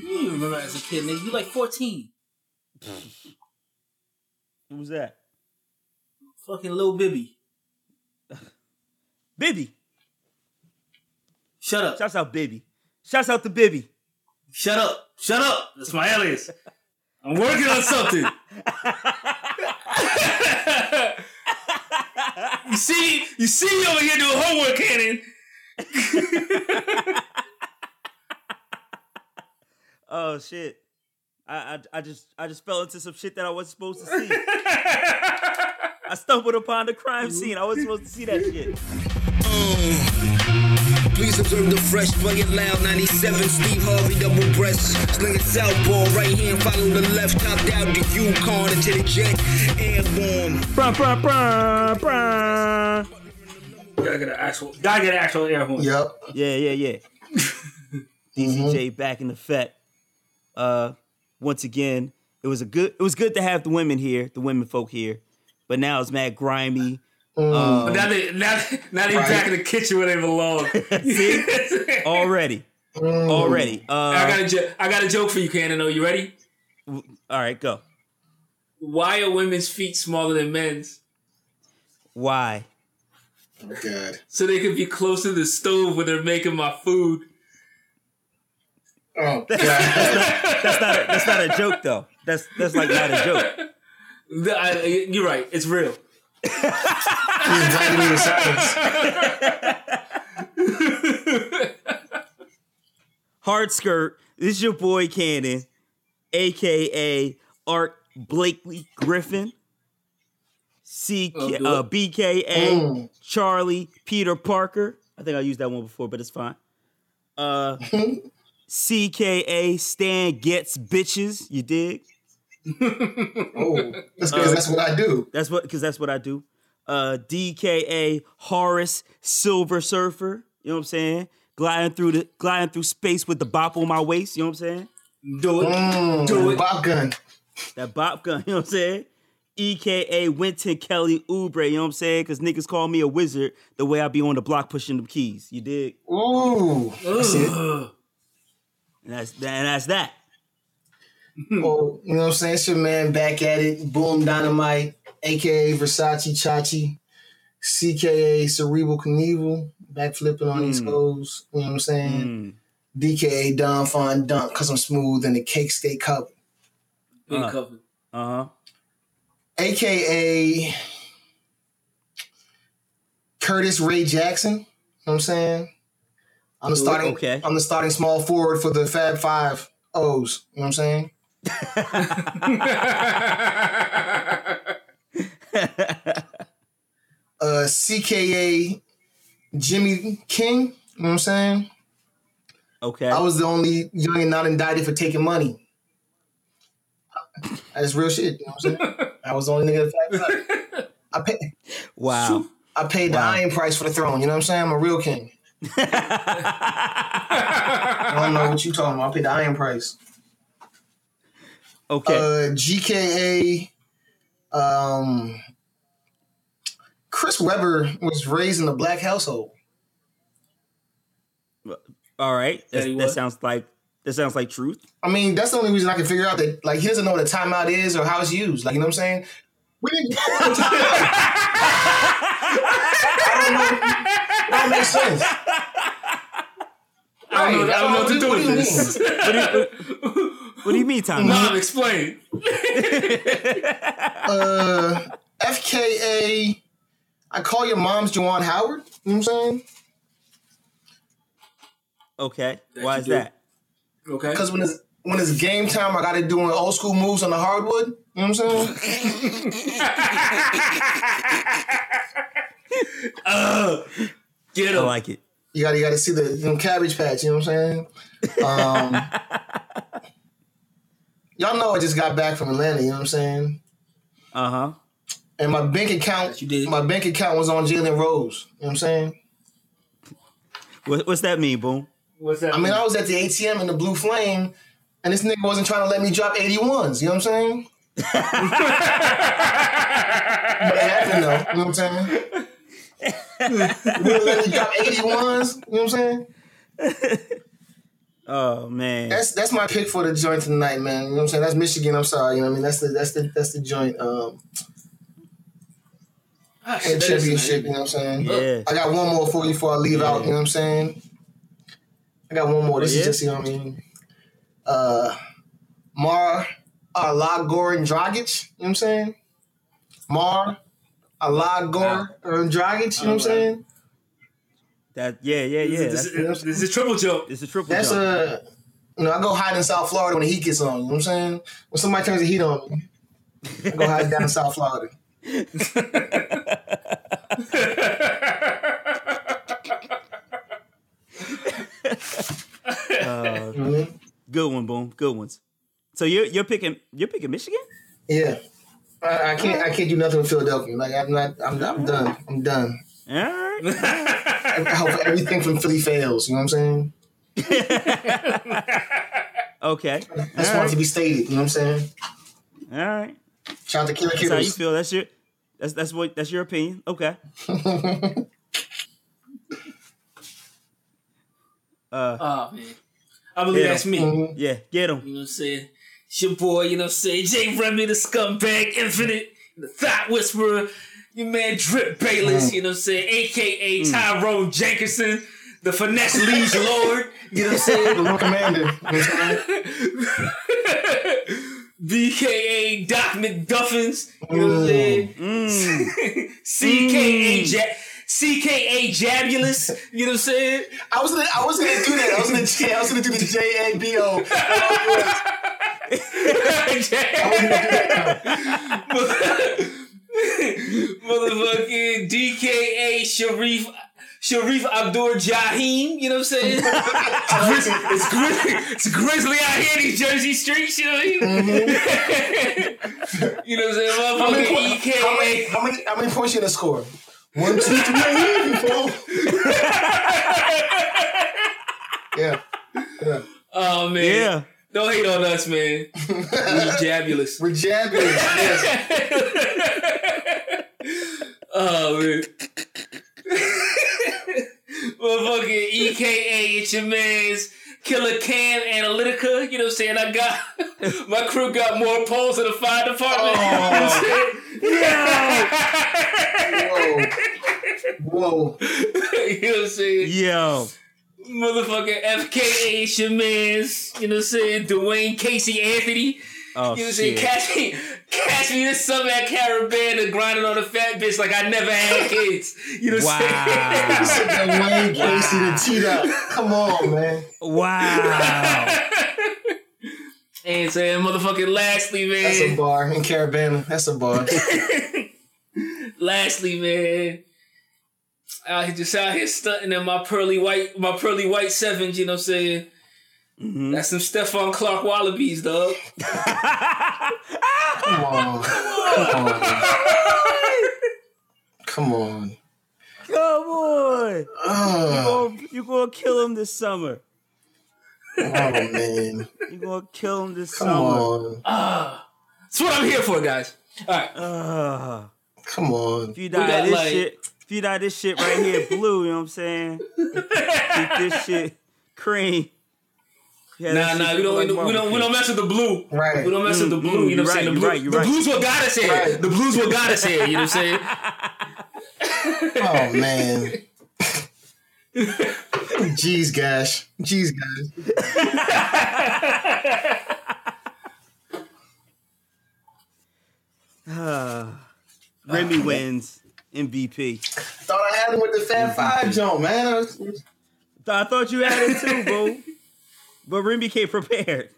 You don't remember as a kid, nigga. You like 14. Who was that? Fucking Lil Bibby. Bibby. Shut up. Shouts out Bibby. Shouts out to Bibby. Shut up. Shut up. That's my alias. I'm working on something. you see, you see me over here doing homework, Cannon. Oh shit. I, I I just I just fell into some shit that I wasn't supposed to see. I stumbled upon the crime scene. I wasn't supposed to see that shit. Oh, please observe the fresh, play it loud. 97, Steve Harvey, double breast. Sling it southpaw, right hand, follow the left. Topped out the Yukon into the jet. Airborne. Brr, brr, brr, brr. Gotta get an actual. Gotta get an actual air horn. Yep. Yeah, yeah, yeah. DCJ mm-hmm. back in effect. Uh, once again, it was a good. It was good to have the women here, the women folk here. But now it's mad grimy. But Um, now they now, now they Right. back in the kitchen where they belong. See? already, already. Uh, I got a jo- I got a joke for you, Cannon. Are you ready? all right, go. Why are women's feet smaller than men's? Why? Oh, God. So they can be close to the stove when they're making my food. Oh, God. That's not. A, that's not a joke though. That's that's like not a joke. The- I- you're right. It's real. He's blinding me with silence. Hard skirt. This is your boy Cannon, aka Art Blakely Griffin. C Oh, uh. BKA Mm. Charlie Peter Parker. I think I used that one before, but it's fine. Uh, CKA Stan gets bitches. You dig? Oh, that's because that's what I do. That's what because that's what I do. Uh, DKA Horace Silver Surfer. You know what I'm saying? Gliding through the gliding through space with the bop on my waist. You know what I'm saying? Do it. Mm, Do it. Bob gun. That bop gun. You know what I'm saying? EKA Wynton Kelly Oubre. You know what I'm saying? Because niggas call me a wizard the way I be on the block pushing them keys. You dig? Ooh. That's And that's and that's that. Oh, you know what I'm saying? It's your man back at it. Boom Dynamite, aka Versace Chachi, CKA Cerebral Knievel, back flipping on these Mm. hoes. You know what I'm saying? Mm. DKA Don Fon Dunk, cause I'm smooth and the cake stay covered. Uh. covered. Uh huh. AKA Curtis Ray Jackson. You know what I'm saying? I'm the starting okay. I'm the starting small forward for the Fab Five O's. You know what I'm saying? uh, CKA Jimmy King. You know what I'm saying? Okay. I was the only young and not indicted for taking money. That's real shit. You know what I'm saying? I was the only nigga that I paid. wow. I paid the iron price for the throne. You know what I'm saying? I'm a real king. I don't know what you talking about. I paid the iron price. okay. Uh, GKA. Um, Chris Webber was raised in a black household. All right. Tell That's, you that sounds like that sounds like truth. I mean, that's the only reason I can figure out that like he doesn't know what a timeout is or how it's used. Like you know what I'm saying? We didn't. I don't know. That don't sense. I don't know, I don't know what to do What with do you this. What do you, what do you mean, Tom? Mom, explain. Uh, FKA. I call your mom's Juwan Howard. You know what I'm saying? Okay. That Why is do. that? Okay. Because when it's when it's game time, I got to doing old school moves on the hardwood. You know what I'm saying? Uh, get him. I like it. You got you got to see the them cabbage patch. You know what I'm saying? Um, y'all know I just got back from Atlanta. You know what I'm saying? Uh huh. And my bank account, you did. my bank account was on Jalen Rose. You know what I'm saying? What, what's that mean, Boom? What's that? I mean, I was at the ATM in the Blue Flame, and this nigga wasn't trying to let me drop 81s. You know what I'm saying? but it happened though. You know what I'm saying? He wouldn't let me drop 81s. You know what I'm saying? Oh man. That's that's my pick for the joint tonight, man. You know what I'm saying? That's Michigan. I'm sorry. You know what I mean? That's the that's the that's the joint um Ah, shit, championship. You know what I'm saying? Yeah. I got one more for you before I leave out. You know what I'm saying? I got one more. This Yeah. is just you know what I mean. Uh, Mar Alagorin Dragic. You know what I'm saying? Mar Alagorin Dragic. You know what I'm saying? That yeah, yeah, yeah. This, That's, is, this is a triple joke. it's a triple That's jump. a. You know, I go hide in South Florida when the heat gets on. You know what I'm saying? When somebody turns the heat on me, I go hide down in South Florida. Uh, You know what I mean? good one, boom. Good ones. So you're you're picking you're picking Michigan? Yeah. I, I can't. I can't do nothing with Philadelphia. Like I'm not. I'm. I'm done. I'm done. All right. I hope everything from Philly fails. You know what I'm saying? Okay. I just want right. to be stated. You know what I'm saying? All right. Shout out to Killer That's how you feel. That's your that's that's what that's your opinion. Okay. Uh Oh man. I believe Yeah. that's me. Mhm. yeah, get him. You know what I'm saying? It's your boy, you know what I'm saying? Jay Remy, the scumbag, infinite, the thought whisperer, your man Drip Bayless, mm. you know what I'm saying? AKA mm. Tyrone Jenkinson, the finesse liege lord, you know what I'm The saying? Lord Commander. You know what I'm saying? BKA Doc McDuffins, you know what I'm mm. saying? Mm. CKA ja- CKA Jabulous, you know what I'm saying? I was gonna. I was gonna do that. I was gonna. I was gonna do the J A B O. Motherfucking DKA Sharif Sharif Abdur Jahim, you know what I'm saying? it's, it's, gri- it's grizzly out here in these Jersey streets, you know what I mean? Mm-hmm. you know what I'm saying? How many, Motherfucking po- how, many, EKA. how many? How many points you gonna score? One, two, three, four. yeah. Yeah. Oh man. Yeah. Don't hate on us, man. We're jabulous. We're jabulous. Yes. Oh man. Motherfucking EKA, it's your man's Killer Cam Analytica. You know what I'm saying? I got my crew got more polls than the fire department. Oh. You know what I'm saying? Whoa. Whoa. you know what I'm saying? Yo. Motherfucking FKA, it's your. You know what I'm saying? Dwayne Casey Anthony. Oh You know what I'm saying? Catch me, catch me this summer at Caribana grinding on a fat bitch like I never had kids. You know what I'm saying? Dwayne Casey the teed up. Come on, man. Wow. and saying motherfucking lastly, man. That's a bar in Caribana. That's a bar. Lastly, man. Out here just out here stunting in my pearly white my pearly white sevens, you know what I'm saying? Mhm. That's some Stephon Clark Wallabees, dog. Come on. Come on. Come on. Come on. Oh, Oh, you gonna kill him this summer. oh man. You gonna kill him this Come summer. on. That's what I'm here for, guys. Alright. Uh, Come on. if you die this like- shit, if you die this shit right here blue, you know what I'm saying? Keep this shit cream. Yeah, Nah, nah, we don't, like we don't, we don't, we don't mess with the blue. Right. We don't mess with the Mm, blue. mm, you know what I'm saying? The, blue, right, the right. blues what got us here. Right. The blues what got us here. You know what I'm saying? Oh man. Jeez, gosh. Jeez, gosh. Ah. Remy wins MVP. Thought I had him with the Fat Five Joe, man. I was- I thought you had it too, boo. But Remy came prepared.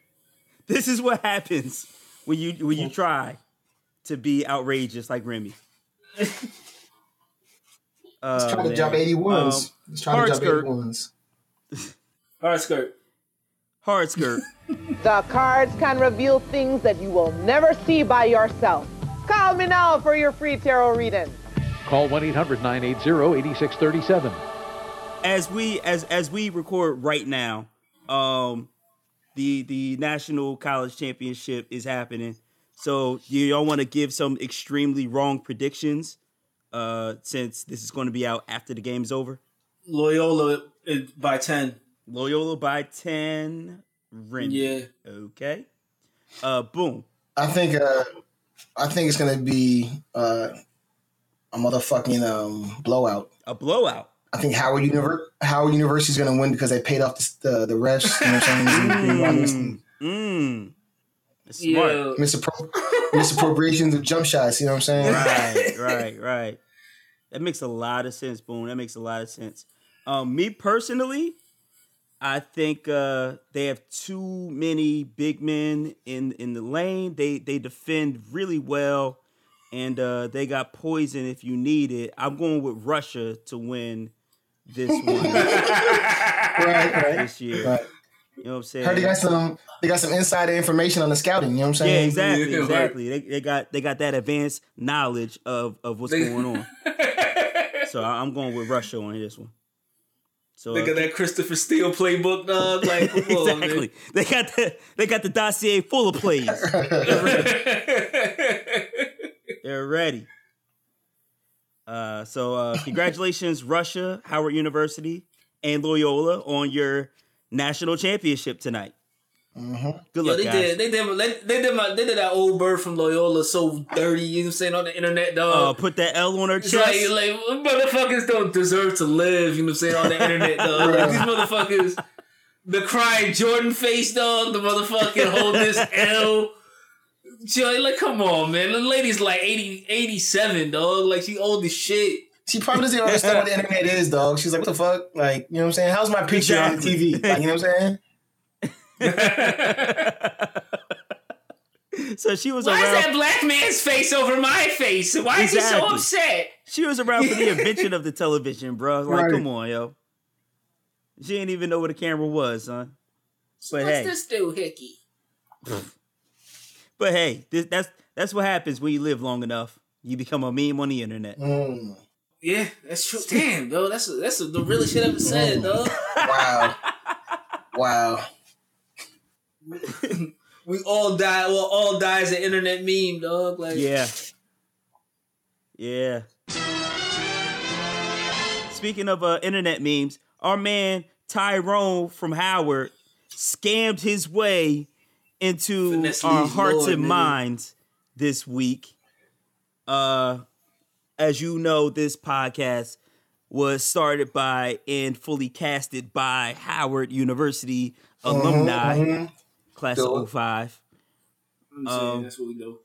This is what happens when you when you try to be outrageous like Remy. Uh, Trying to man. drop 81s. Um, He's trying to hard drop skirt. 81s. Hard skirt. hard skirt. The cards can reveal things that you will never see by yourself. Call me now for your free tarot reading. Call 1-800-980-8637. as we as as we record right now, um, the the national college championship is happening. So y'all want to give some extremely wrong predictions? Uh, since this is going to be out after the game's over. Loyola by 10. Loyola by ten. Ren. Yeah. Okay. Uh, boom. I think uh, I think it's gonna be uh, a motherfucking um, blowout. A blowout. I think Howard Univer- Howard University is gonna win because they paid off the the, the refs. You know what I'm saying? Mm. Smart. Yeah. Misappro- misappropriations of jump shots. You know what I'm saying? right, right, right. That makes a lot of sense, Boom. That makes a lot of sense. Um, me personally, I think uh, they have too many big men in in the lane. They they defend really well, and uh, they got poison if you need it. I'm going with Russia to win this one Right, right. this year. Right. You know what I'm saying? Heard they got some they got some insider information on the scouting. You know what I'm yeah, saying? exactly, Yeah, right. exactly. They, they got they got that advanced knowledge of of what's They- going on. So I- I'm going with Russia on this one. So Look uh, at that Christopher Steele playbook, dog. Like, come on, exactly. They got the they got the dossier full of plays. Man. They're ready. Uh, so uh, congratulations, Russia, Howard University, and Loyola on your national championship tonight. Mm-hmm. Good Yo, luck, they guys. did. They did. They, they did. My, they did that old bird from Loyola so dirty. You know what I'm saying on the internet, Uh, dog. put that L on her it's chest. like, like motherfuckers don't deserve to live. You know what I'm saying on the internet, dog. Like, these motherfuckers, the crying Jordan face, dog. The motherfucking hold this L. Joy, like, come on, man. The lady's like 80, 87, dog. Like, she old as shit. She probably doesn't understand what the internet is, dog. She's like, what the fuck? Like, you know what I'm saying? How's my picture on the TV? Like, you know what I'm saying? so she was Why is that black man's face over my face? Why is he so upset? She was around for the invention of the television, bro. Like, Right. come on, yo. She didn't even know what a camera was, son. But What's hey, this do, Hickey? but hey, this, that's that's what happens when you live long enough. You become a meme on the internet. Mm. Yeah, that's true. Damn, bro, that's that's the realest shit ever said, dog. Wow. wow. We all die. Well, all die as an internet meme, dog. Like, Yeah. Yeah. Speaking of uh, internet memes, our man Tyrone from Howard scammed his way into Finesse our hearts Lord, and nigga. minds this week. Uh, as you know, this podcast was started by and fully casted by Howard University alumni, mhm. class Dope. of 05. Um, that's what we do.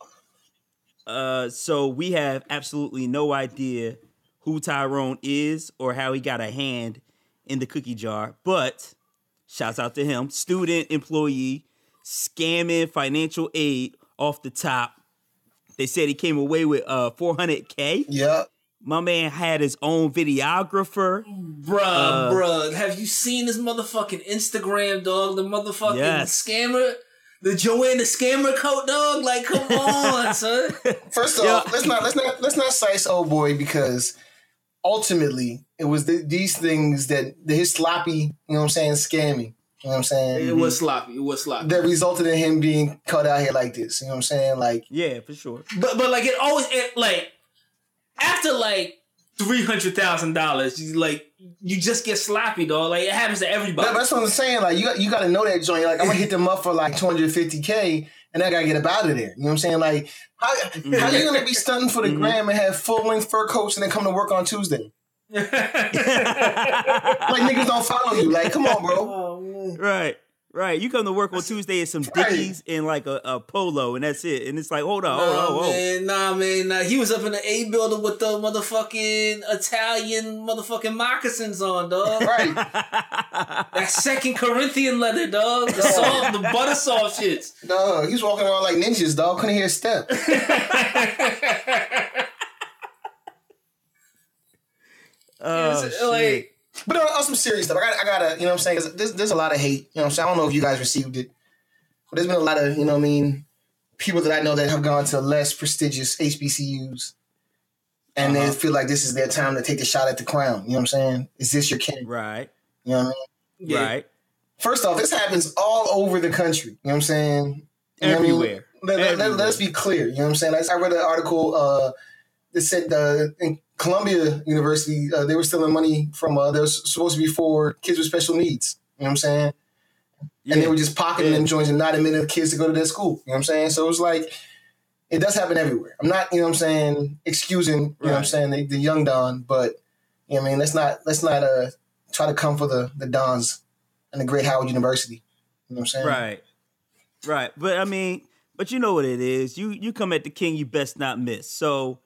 Uh, so we have absolutely no idea who Tyrone is or how he got a hand in the cookie jar. But shouts out to him, student employee, scamming financial aid off the top. They said he came away with uh 400k. Yep. My man had his own videographer. Bruh, uh, bruh, have you seen this motherfucking Instagram, dog? The motherfucking Yes. scammer, the Joanne the scammer coat, dog. Like, come on, son. First Yeah. off, let's not let's not let's not size old boy because ultimately it was the, these things that the, his sloppy, you know what I'm saying, scamming. You know what I'm saying? It was sloppy. It was sloppy. That resulted in him being cut out here like this. You know what I'm saying? Like Yeah, for sure. But but like it always it, like after like three hundred thousand dollars, you like you just get sloppy, dog. Like it happens to everybody. But that's what I'm saying. Like you, got, you got to know that joint. You're like I'm gonna hit them up for like 250k, and I gotta get up out of there. You know what I'm saying? Like how how you mm-hmm. gonna be stunting for the mm-hmm. gram and have full length fur coats and then come to work on Tuesday? Like niggas don't follow you. Like come on, bro. oh. Right. Right. You come to work on Tuesday in some Right. dickies and like a, a polo, and that's it. And it's like, hold on, hold on, Nah, hold on. man, nah, man, nah. He was up in the A building with the motherfucking Italian motherfucking moccasins on, dog. Right. That second Corinthian leather, dog. The soft, the butter soft shits. Dog, he's walking around like ninjas, dog. Couldn't hear a step. Oh, It's like But on, on some serious stuff, I got, I gotta, you know what I'm saying? 'Cause there's, there's a lot of hate. You know what I'm saying? I don't know if you guys received it, but there's been a lot of, you know what I mean, people that I know that have gone to less prestigious HBCUs, and Uh-huh. they feel like this is their time to take the shot at the crown. You know what I'm saying? Is this your king? right, You know what I mean? yeah. right. First off, this happens all over the country. You know what I'm saying? You know what I mean? Everywhere. Let, let, let's be clear. You know what I'm saying? I, read an article uh, that said uh, in Columbia University uh, they were stealing money from uh, they were supposed to be for kids with special needs. You know what I'm saying? Yeah. And they were just pocketing Yeah. them joints and not admitting the kids to go to their school. You know what I'm saying? So it was like it does happen everywhere. I'm not, you know what I'm saying, excusing, you know what I'm saying, the, the young Don, but you know what I mean, let's not let's not uh try to come for the the Dons and the great Howard University. You know what I'm saying? Right. Right. But I mean, but you know what it is. You you come at the king, you best not miss. So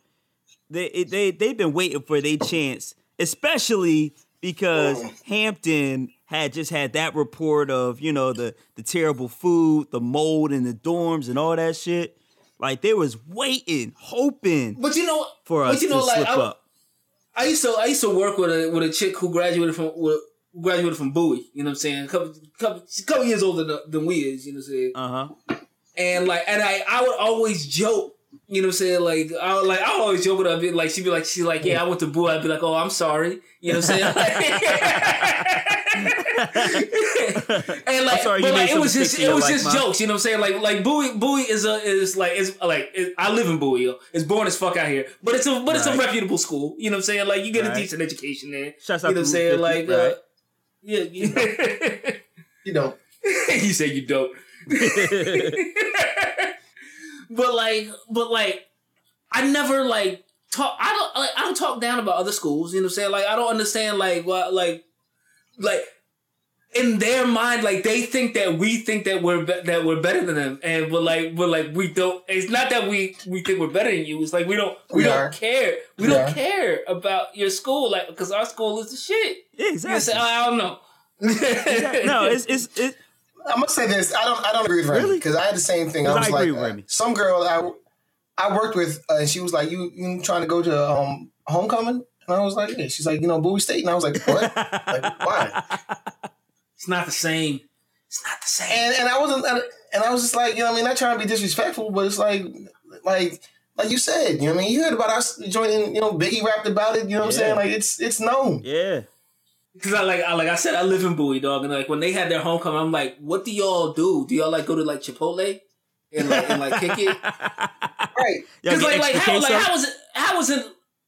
they they they've been waiting for their chance, especially because Hampton had just had that report of, you know, the the terrible food, the mold in the dorms and all that shit. Like they was waiting, hoping But you know, for but us you know, to like slip I, up. I used to I used to work with a with a chick who graduated from graduated from Bowie. You know what I'm saying? A couple couple couple years older than, than we is. You know what I'm saying? Uh-huh. And like, and I I would always joke. You know what I'm saying? Like I would like I always joke with her. I'd be like she'd be like she's like yeah I went to Bowie. I'd be like oh I'm sorry. You know what I'm saying? and like, sorry, you but made like it was just it was life, just Ma. jokes. You know what I'm saying? Like like Bowie Bowie is a is like is like it, I live in Bowie. Yo. It's boring as fuck out here, but it's a but it's a Right. reputable school. You know what I'm saying? Like you get Right. a decent education there. Shouts You know what I'm saying? Like uh, right? yeah, yeah. You know. you say you don't. But like, but like, I never like talk. I don't. Like, I don't talk down about other schools. You know what I'm saying? Like, I don't understand. Like, what? Like, like in their mind, like they think that we think that we're be- that we're better than them, and we're like, we're like we don't. It's not that we we think we're better than you. It's like we don't we, We don't are. care. We, We don't are. care about your school, like because our school is the shit. Yeah, You know what I'm exactly. I don't know. no, it's it's it, I'm gonna say this. I don't. I don't agree with Remy Really? because I had the same thing. I was I like, agree with uh, some girl I I worked with, uh, and she was like, "You you trying to go to um homecoming?" And I was like, "Yeah." She's like, "You know, Bowie State," and I was like, "What? like, why?" It's not the same. It's not the same. And and I wasn't, and I was just like, you know, what I mean, not trying to be disrespectful, but it's like, like. Like you said, you know what I mean? You heard about us joining, you know, Biggie rapped about it, you know what I'm saying? Like it's it's known. yeah. Because I like, I like I said, I live in Bowie, dog, and like when they had their homecoming, I'm like, what do y'all do? Do y'all like go to like Chipotle and like and like kick it? Right. Because like like how like how was it how was it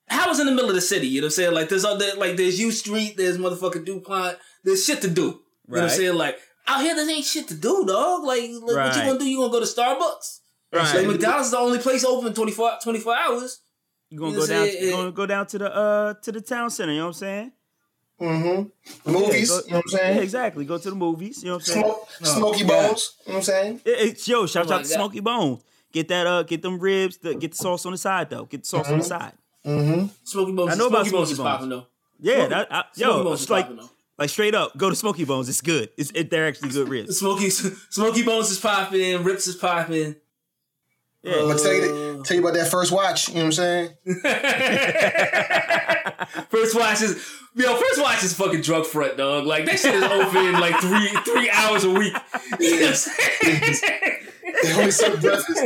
how was in the middle of the city? You know what I'm saying? Like there's other like there's U Street, there's motherfucking Dupont, there's shit to do. You know what I'm saying? Like out here, there ain't shit to do, dog. Like, like what you gonna do? You gonna go to Starbucks? Right. Like McDonald's is the only place open 24, 24 hours. You gonna You go down? You gonna go down to the uh to the town center? You know what I'm saying? Mm-hmm. Movies, go- you know what I'm Yeah, saying? exactly. Go to the movies. You know what I'm saying? Smoke, Smoky God. Bones, you know what I'm saying? It- it's- yo, shout Oh out my to God. Smokey Bones. Get that uh, get them ribs. The, get the sauce on the side though. Get the sauce on the side. Mm-hmm. Smokey Bones. I know about Smokey Bones Smoky is popping though. Yeah, Smoky- that, I, Smoky yo, Bones it's like popping like straight up. Go to Smokey Bones. It's good. It's it, they're actually good ribs. Smoky Smokey Bones is popping. Rips is popping. Yeah. I'm gonna tell you, tell you about that first watch, you know what I'm saying? First watch is yo. First watch is fucking drug front, dog. Like that shit is open like three three hours a week. You know what I'm saying? They only serve breakfast.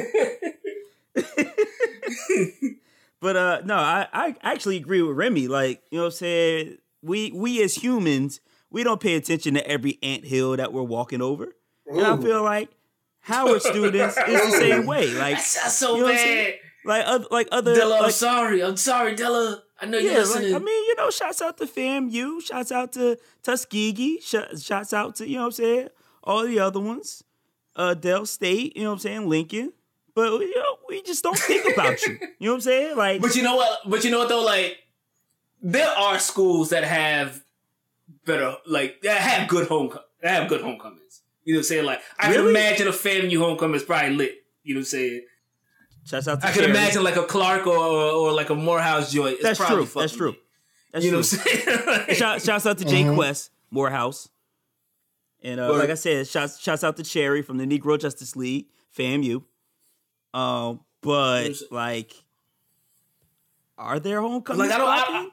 But uh no, I, I actually agree with Remy. Like, you know what I'm saying? We we as humans, we don't pay attention to every ant hill that we're walking over. And I feel like Howard students is the same way. Like That sounds so You know bad. like other like other Della, I'm sorry. I'm sorry, Della. I know you're yeah, like. I mean, you know, shouts out to FAMU, shouts out to Tuskegee, sh- shouts out to, you know what I'm saying, all the other ones. Uh Del State, you know what I'm saying, Lincoln. But you know, we just don't think about you. You know what I'm saying? Like But you know what? But you know what though? Like, there are schools that have better, like that have good home, that have good homecomings. You know what I'm saying? Like, I can imagine a FAMU homecoming is probably lit. You know what I'm saying? shouts out to I can imagine like a Clark or or like a Morehouse joint. It's That's probably true. That's fucking true. lit. That's You know true. what I'm saying? Like, Shout, shouts out to Jay Quest, Morehouse. And uh, like I said, shouts, shouts out to Cherry from the Negro Justice League, FAMU. Um, but like, are there homecomings? Like I don't, I, popping?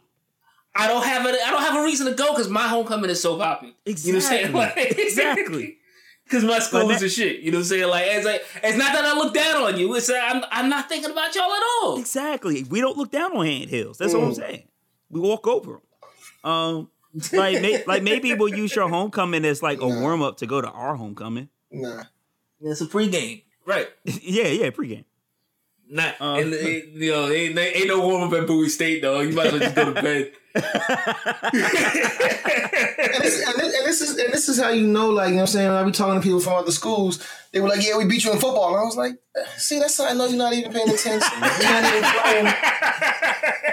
I don't have a, I don't have a reason to go because my homecoming is so popping. You know what I'm saying? Exactly. Like, Exactly. Because my school is a shit. You know what I'm saying? Like it's like it's not that I look down on you. It's that I'm I'm not thinking about y'all at all. exactly. We don't look down on ant hills. That's what I'm Mm. saying. We walk over them. Um, like, may, like maybe we'll use your homecoming as like a Nah. warm up to go to our homecoming. Nah. It's a pregame, right? yeah, yeah, pregame. Not, Uh. and, it- you know, ain't, ain't no warm up at Bowie State, though. You might as well just go to bed. and, this, and, this, and this is and this is how you know, like you know, what I'm saying. I be talking to people from other schools. They were like, "Yeah, we beat you in football." And I was like, "See, that's how I know you're not even paying attention. You're not even playing.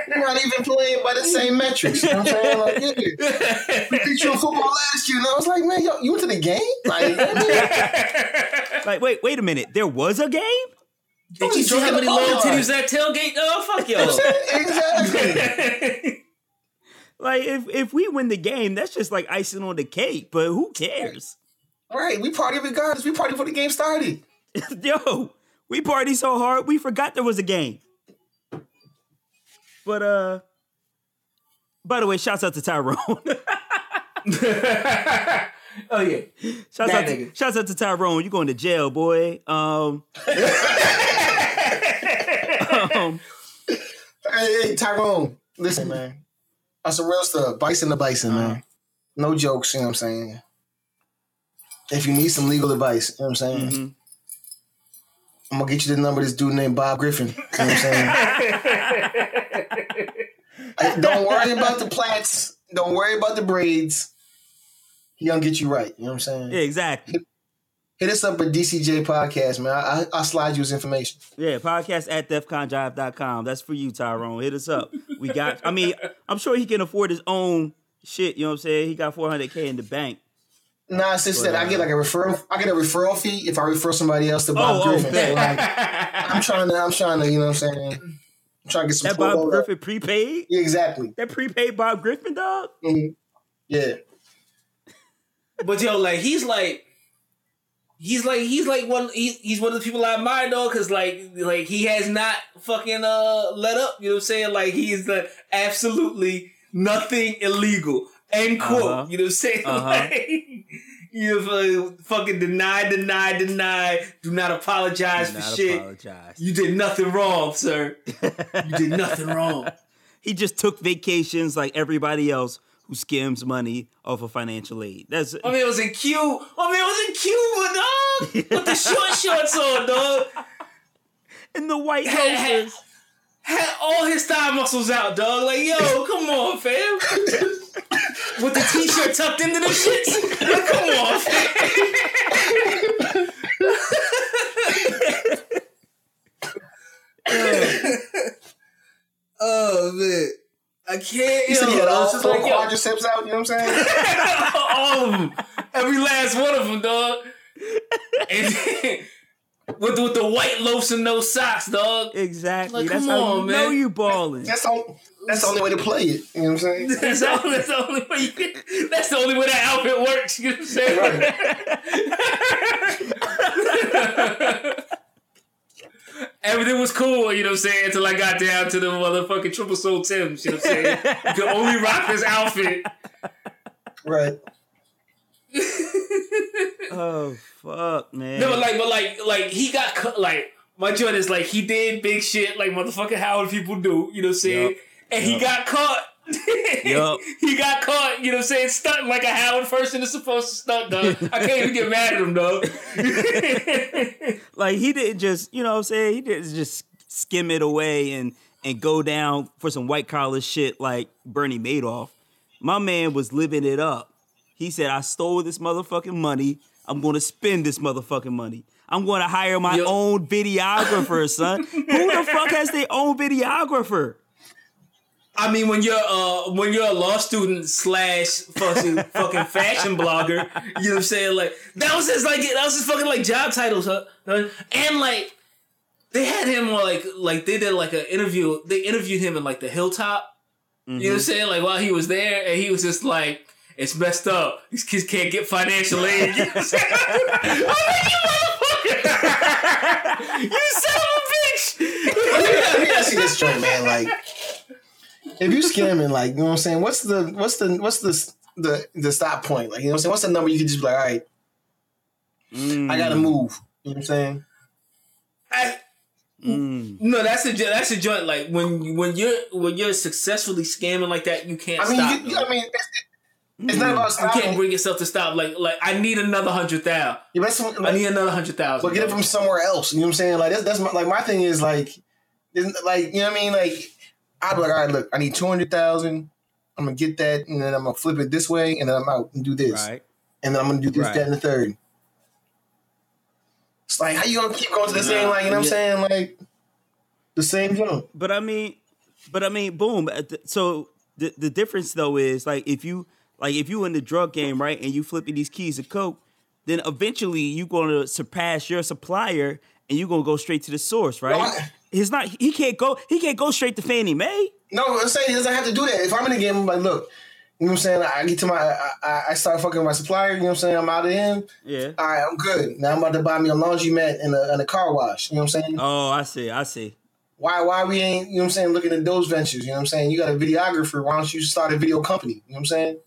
You're not even playing by the same metrics." You know what I'm saying? Like, yeah, we beat you in football last year, and I was like, "Man, yo, you went to the game? Like, yeah, Like, wait, wait a minute. There was a game? Did you see how many long titties that tailgate? Oh, fuck y'all. exactly." Like, if if we win the game, that's just like icing on the cake. But who cares? Right, we party regardless. We party before the game started. Yo, we party so hard we forgot there was a game. But uh, by the way, shouts out to Tyrone. oh, yeah. shouts That out to, nigga. shouts out to Tyrone. You going to jail, boy? Um, um, Hey, hey, Tyrone, listen, man. That's some real stuff. Bison the bison, man. No jokes, you know what I'm saying? If you need some legal advice, you know what I'm saying? mhm. I'm gonna get you the number of this dude named Bob Griffin. You know what I'm saying? Hey, Don't worry about the plaits. Don't worry about the braids. He gonna get you right. You know what I'm saying? Yeah, exactly. Hit us up at DCJ Podcast, man. I, I, I'll slide you his information. Yeah, podcast at defconjive.com. That's for you, Tyrone. Hit us up. We got, I mean, I'm sure he can afford his own shit. You know what I'm saying? He got 400K in the bank. Nah, it's just that I get like a referral. I get a referral fee if I refer somebody else to Bob Oh, oh, Griffin. bet. So, like, I'm trying to. I'm trying to. You know what I'm saying? I'm trying to get some. That Bob promo. Griffin prepaid? Yeah, exactly. That prepaid Bob Griffin, dog? Mhm. Yeah. But yo, like he's like, he's like he's like one he, he's one of the people I admire though, because like like he has not fucking uh let up. You know what I'm saying? Like he is the absolutely nothing illegal. End quote. Uh-huh. You know what I'm saying? Uh-huh. Like, you uh, fucking deny, deny, deny. Do not apologize Do for not shit. apologize. You did nothing wrong, sir. You did nothing wrong. He just took vacations like everybody else who skims money off of financial aid. That's I mean, it was in Cuba. I mean, it was in Cuba, dog. With the short shorts on, dog. in the white Had, loafers. had all his thigh muscles out, dog. Like, yo, come on, fam. With the t-shirt tucked into the shits. Like, come on, fam. oh man, I can't. You said yo, he had I all was just four like, yo, quadriceps out. You know what I'm saying? all of them, every last one of them, dog. And then, with the, with the white loafs and no socks, dog. Exactly. Like, That's come how on, you man. know you balling. That's all. That's the only way to play it. You know what I'm saying? That's, all, that's the only way. You can, that's the only way that outfit works. You know what I'm saying? Everything was cool, you know what I'm saying, until I got down to the motherfucking triple soul Tims. You know what I'm saying? You could only rock this outfit. Right. Oh fuck, man. No, but like, but like, like he got cut. Like my joint is like he did big shit, like motherfucking Howard people do. You know what I'm saying? Yup. And he got caught. Yup. he got caught. You know what I'm saying? Stunting like a Howard person is supposed to stunt, dog. I can't even get mad at him, dog. like he didn't just, you know what I'm saying? He didn't just skim it away and and go down for some white collar shit like Bernie Madoff. My man was living it up. He said, I stole this motherfucking money. I'm gonna spend this motherfucking money. I'm gonna hire my Yo. own videographer, son. Who the fuck has their own videographer? I mean, when you're uh when you're a law student slash fucking fucking fashion blogger, you know what I'm saying? Like that was his like that was his fucking like job titles, huh? And like they had him on like like they did like an interview. They interviewed him in like the hilltop. You know what I'm saying? Like while he was there, and he was just like, "It's messed up. These kids can't get financial aid." You know what I'm saying? I'm like, you motherfucker! you son of a bitch! Let me ask you this, joint, man. Like, if you scamming, like, you know what I'm saying? What's the what's the what's the the the stop point? Like, you know what I'm saying? What's the number you can just be like, all right, I gotta Mm. move. You know what I'm saying? I, Mm. No, that's a that's a joint. Like when when you're when you're successfully scamming like that, you can't I mean, stop. you, you- I mean, it's, it's not about you can't bring yourself to stop. Like like I need another hundred thousand. Yeah, but, that's, I need another hundred thousand. but get it from somewhere else. You know what I'm saying? Like that's that's my, like my thing is like Like, you know what I mean? Like, I'd be like, all right, look, I need 200,000. I'm going to get that, and then I'm going to flip it this way, and then I'm out and do this. Right. And then I'm going to do this, Right. that, and the third. It's like, how you going to keep going to the same, like, you know what I'm saying? Like, the same jump. But I mean, but I mean, boom. So the the difference though is like if you like if you in the drug game, right, and you flipping these keys of coke, then eventually you're gonna surpass your supplier and you're gonna go straight to the source, right? Why? He's not. He can't go. He can't go straight to Fannie Mae. No, I'm saying he doesn't have to do that. If I'm in the game, I'm like, look, you know what I'm saying? I get to my, I, I, I start fucking my supplier, you know what I'm saying? I'm out of him. Yeah. All right, I'm good. Now I'm about to buy me a laundromat and a, and a car wash. You know what I'm saying? Oh, I see. I see. Why why we ain't, you know what I'm saying, looking at those ventures? You know what I'm saying? You got a videographer. Why don't you start a video company? You know what I'm saying?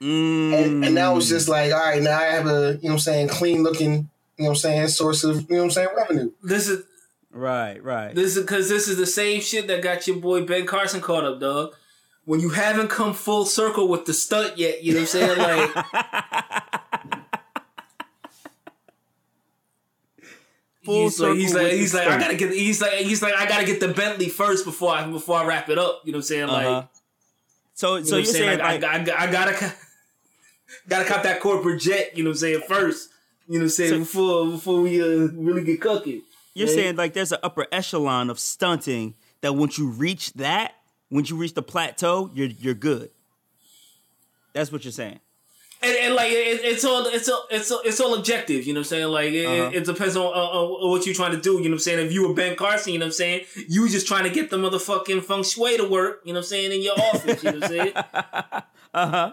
Mm. And, and now it's just like, all right, now I have a, you know what I'm saying, clean looking, you know what I'm saying, source of, you know what I'm saying, revenue. This is right, right. this is because this is the same shit that got your boy Ben Carson caught up, dog. When you haven't come full circle with the stunt yet, you know what I'm saying? Like Full he's like, he's like, he's like, I gotta get, he's like, he's like, I gotta get the Bentley first before I before I wrap it up. You know what I'm saying? Like, Uh-huh. So, you so you're I'm saying Like, like, I, I, I gotta, gotta cop that corporate jet. You know what I'm saying? First, you know what I'm saying? So- before before we uh, really get cooking. You're right? saying like there's an upper echelon of stunting that once you reach that, once you reach the plateau, you're you're good. That's what you're saying. and, and like it, it's all it's all it's all, it's all objective. You know what I'm saying? Like it, Uh-huh. it depends on, uh, on what you're trying to do. You know what I'm saying? If you were Ben Carson, you know what I'm saying? You just trying to get the motherfucking feng shui to work. You know what I'm saying? In your office, you know what I'm saying? Uh huh.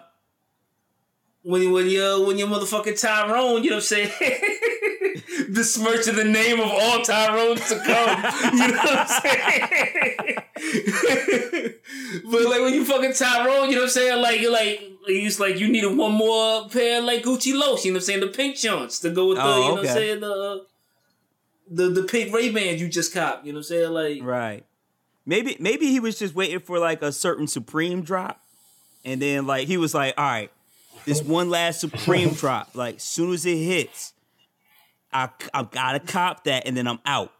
When when you when you're motherfucking Tyrone, you know what I'm saying? Besmirching the name of all Tyrones to come. You know what I'm saying? but like when you fucking Tyrone, you know what I'm saying? Like you're like it's like you needed one more pair of like Gucci loafs, you know what I'm saying? The pink shorts to go with the Oh, you know what I'm saying? The the the pink Ray Bans you just copped, you know what I'm saying? Like Right. Maybe maybe he was just waiting for like a certain Supreme drop, and then like he was like, all right, this one last Supreme drop. Like soon as it hits, I I gotta cop that, and then I'm out.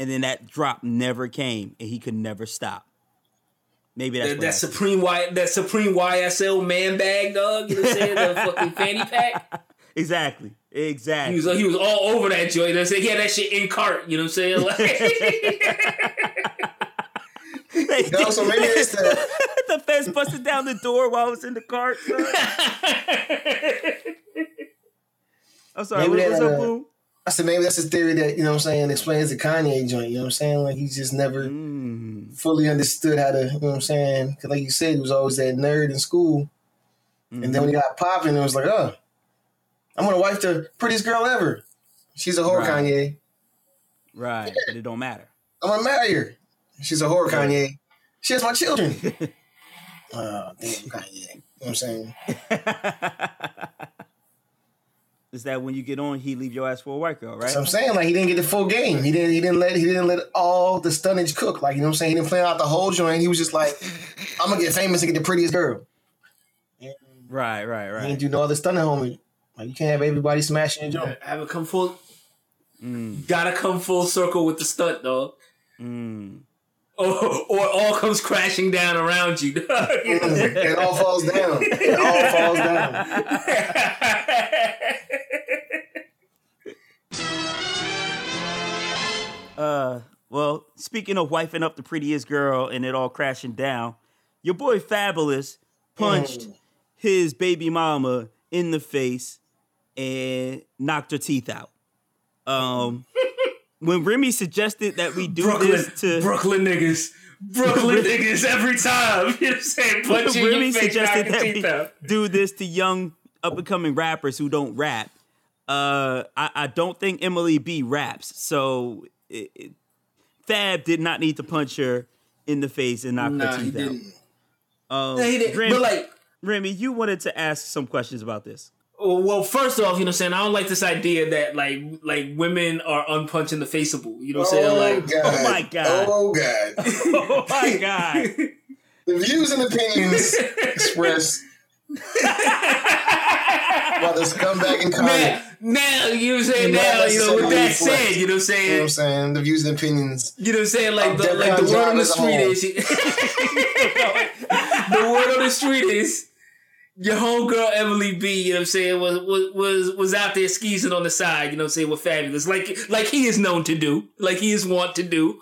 And then that drop never came, and he could never stop. Maybe that's that, that happened. Supreme Y that Supreme YSL man bag, dog, you know what I'm saying? The fucking fanny pack. exactly Exactly. He exactly. was he was all over that joint. I said he had that shit in cart. You know what I'm saying? Like, No, so maybe it's the, the fence busted down the door while I was in the cart. son. I'm sorry. Maybe What, what's that, up, uh, Boom? I said maybe that's the theory that, you know what I'm saying, explains the Kanye joint, you know what I'm saying? Like he just never Mm. fully understood how to, you know what I'm saying? Because like you said, he was always that nerd in school. And then when he got popping, it was like, oh, I'm gonna wife the prettiest girl ever. She's a whore, Right. Kanye. Right, but it don't matter. I'm gonna marry her. She's a whore, Kanye. She has my children. oh, damn, Kanye. You know what I'm saying? Is that when you get on, he leave your ass for a white girl, right? So I'm saying like he didn't get the full game. He didn't. He didn't let. He didn't let all the stunnage cook. Like you know what I'm saying. He didn't plan out the whole joint. He was just like, I'm gonna get famous and get the prettiest girl. Right, right, He right. didn't do no other stunning, homie. Like you can't have everybody smashing your joint. have it come full. Mm, Gotta come full circle with the stunt, dog. mm. Or, or all comes crashing down around you. dog. You know what I'm saying? It all falls down. It all falls down. Uh, well, speaking of wifing up the prettiest girl and it all crashing down, your boy Fabolous punched his baby mama in the face and knocked her teeth out. Um, when Remy suggested that we do Brooklyn, this to Brooklyn niggas. Brooklyn niggas every time. You know what I'm saying? Remy suggested that we out. do this to young up and coming rappers who don't rap. Uh, I, I don't think Emily B raps, so it, it, Fab did not need to punch her in the face and knock Nah, her he teeth out. didn't. Um, Nah, he didn't. Remy, But like, Remy, you wanted to ask some questions about this. Well, well, first off, you know what I'm saying? I don't like this idea that like like women are unpunching the faceable. You know what I'm saying? Oh Like God. Oh, my God. Oh God. Oh my god! The views and opinions expressed by the scumbag and man, comment. now, you know what I'm saying? Not Now, you know, with that said, you know what I'm You know what saying? I'm saying? The views and opinions. You know what I'm saying? Like the like the word on the street is the word on the street is your homegirl Emily B, you know what I'm saying, was was was was out there skeezing on the side, you know what I'm saying, with Fabolous. Like like he is known to do. Like he is wont to do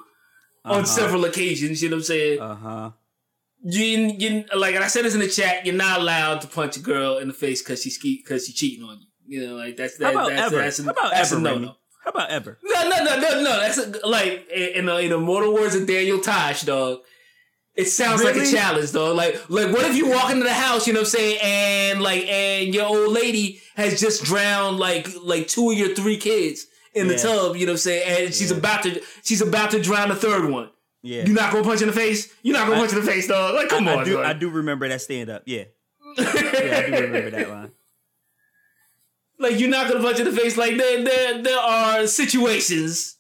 on Uh-huh. several occasions, you know what I'm saying? Uh huh. You, you like and I said this in the chat. You're not allowed to punch a girl in the face because she's because she's cheating on you. You know, like that's How about that's, ever? that's, a, How about that's ever, no no. How about ever? No, no, no, no, no. That's a, like in the in the mortal words of Daniel Tosh, dog. It sounds like a challenge, dog. Like, like what if you walk into the house, you know what I'm saying, and like, and your old lady has just drowned like like two of your three kids in the tub, you know what I'm saying, and she's Yeah. about to she's about to drown the third one. Yeah. You're not gonna punch in the face. You're not gonna I- punch in the face, dog. Like, come I, on, I do. I do remember that stand up. Yeah. Yeah, I do remember that line. Like you're not gonna punch in the face. Like there, there, there are situations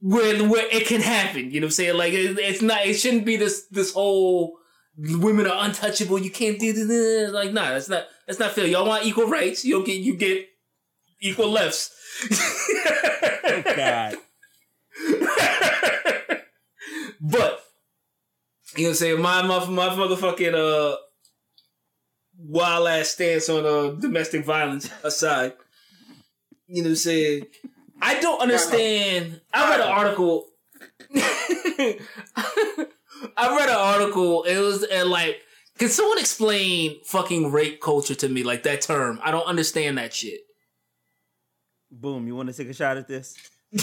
where where it can happen. You know what I'm saying? Like it, it's not. It shouldn't be this this whole women are untouchable. You can't do this. Like nah, that's not that's not fair. Y'all want equal rights. You get you get equal lefts. Oh God. but you know what I'm saying? My my, my motherfucking uh wild ass stance on uh domestic violence aside. You know what I'm saying? I don't understand. I read an article. I read an article. It was and like, can someone explain fucking rape culture to me? Like that term. I don't understand that shit. Boom. You want to take a shot at this?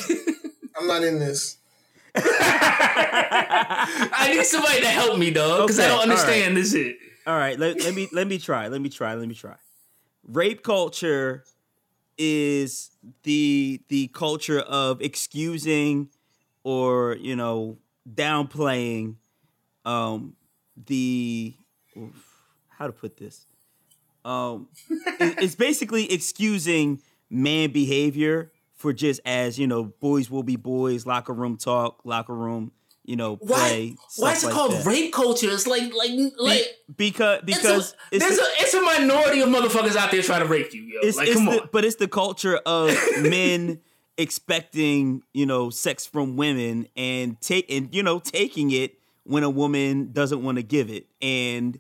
I'm not in this. I need somebody to help me, dog, because I don't all right. understand this shit. All right, let, let me let me try. Let me try. Let me try. Rape culture is the the culture of excusing or you know downplaying um the how to put this um it- it's basically excusing man behavior for just as you know boys will be boys locker room talk locker room you know play Why? Why is it like called that. rape culture? It's like like like. because It's because a, it's there's the- a it's a minority of motherfuckers out there trying to rape you, yo. it's, like, it's come the, on. but it's the culture of men expecting you know sex from women and take and you know taking it when a woman doesn't want to give it and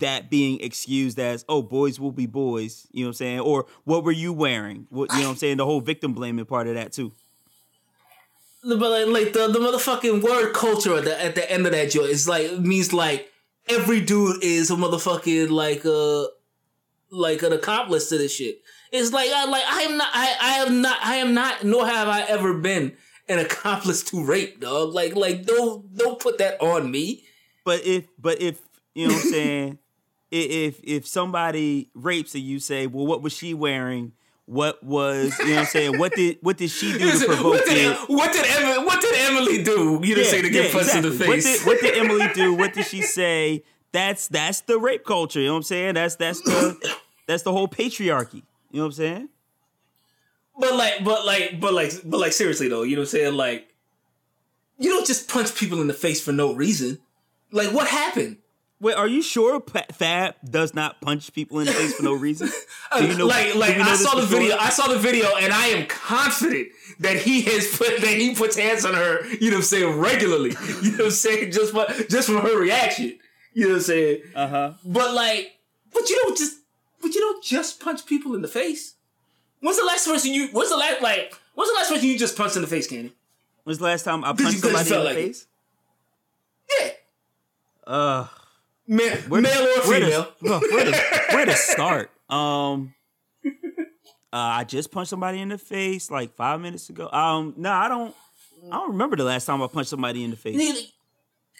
that being excused as oh boys will be boys you know what i'm saying or what were you wearing what you know what i'm saying the whole victim blaming part of that too But like, like the, the motherfucking word culture at the at the end of that joint is like means like every dude is a motherfucking like uh like an accomplice to this shit. It's like I like I am not I I am not I am not nor have I ever been an accomplice to rape, dog. Like like don't don't put that on me. but if but if you know what i'm saying if if somebody rapes and you say well what was she wearing what was you know what i'm saying what did what did she do to provoke what did it what did Emily what did Emily do? You know, say to get punched in the face. What did, what did Emily do? What did she say? That's that's the rape culture. You know what I'm saying? That's that's the that's the whole patriarchy. You know what I'm saying? But like, but like, but like, but like, seriously though, you know what I'm saying? Like, you don't just punch people in the face for no reason. Like, what happened? Wait, are you sure Fab does not punch people in the face for no reason? Do you know- like, like you know I saw the video. I saw the video, and I am confident that he has put that he puts hands on her. You know what I'm saying? Regularly. You know what I'm saying? Just for, just from her reaction. You know what I'm saying? Uh huh. But like, but you don't just, but you don't just punch people in the face. When's the last person you? When's the last like? When's the last person you just punched in the face, Candy? When's the last time I punched somebody in the like it? face? Yeah, Uh, Ma- where male to- or where to- female. where, to, where to start? Um, uh, I just punched somebody in the face like five minutes ago. Um, no, I don't. I don't remember the last time I punched somebody in the face. Nigga,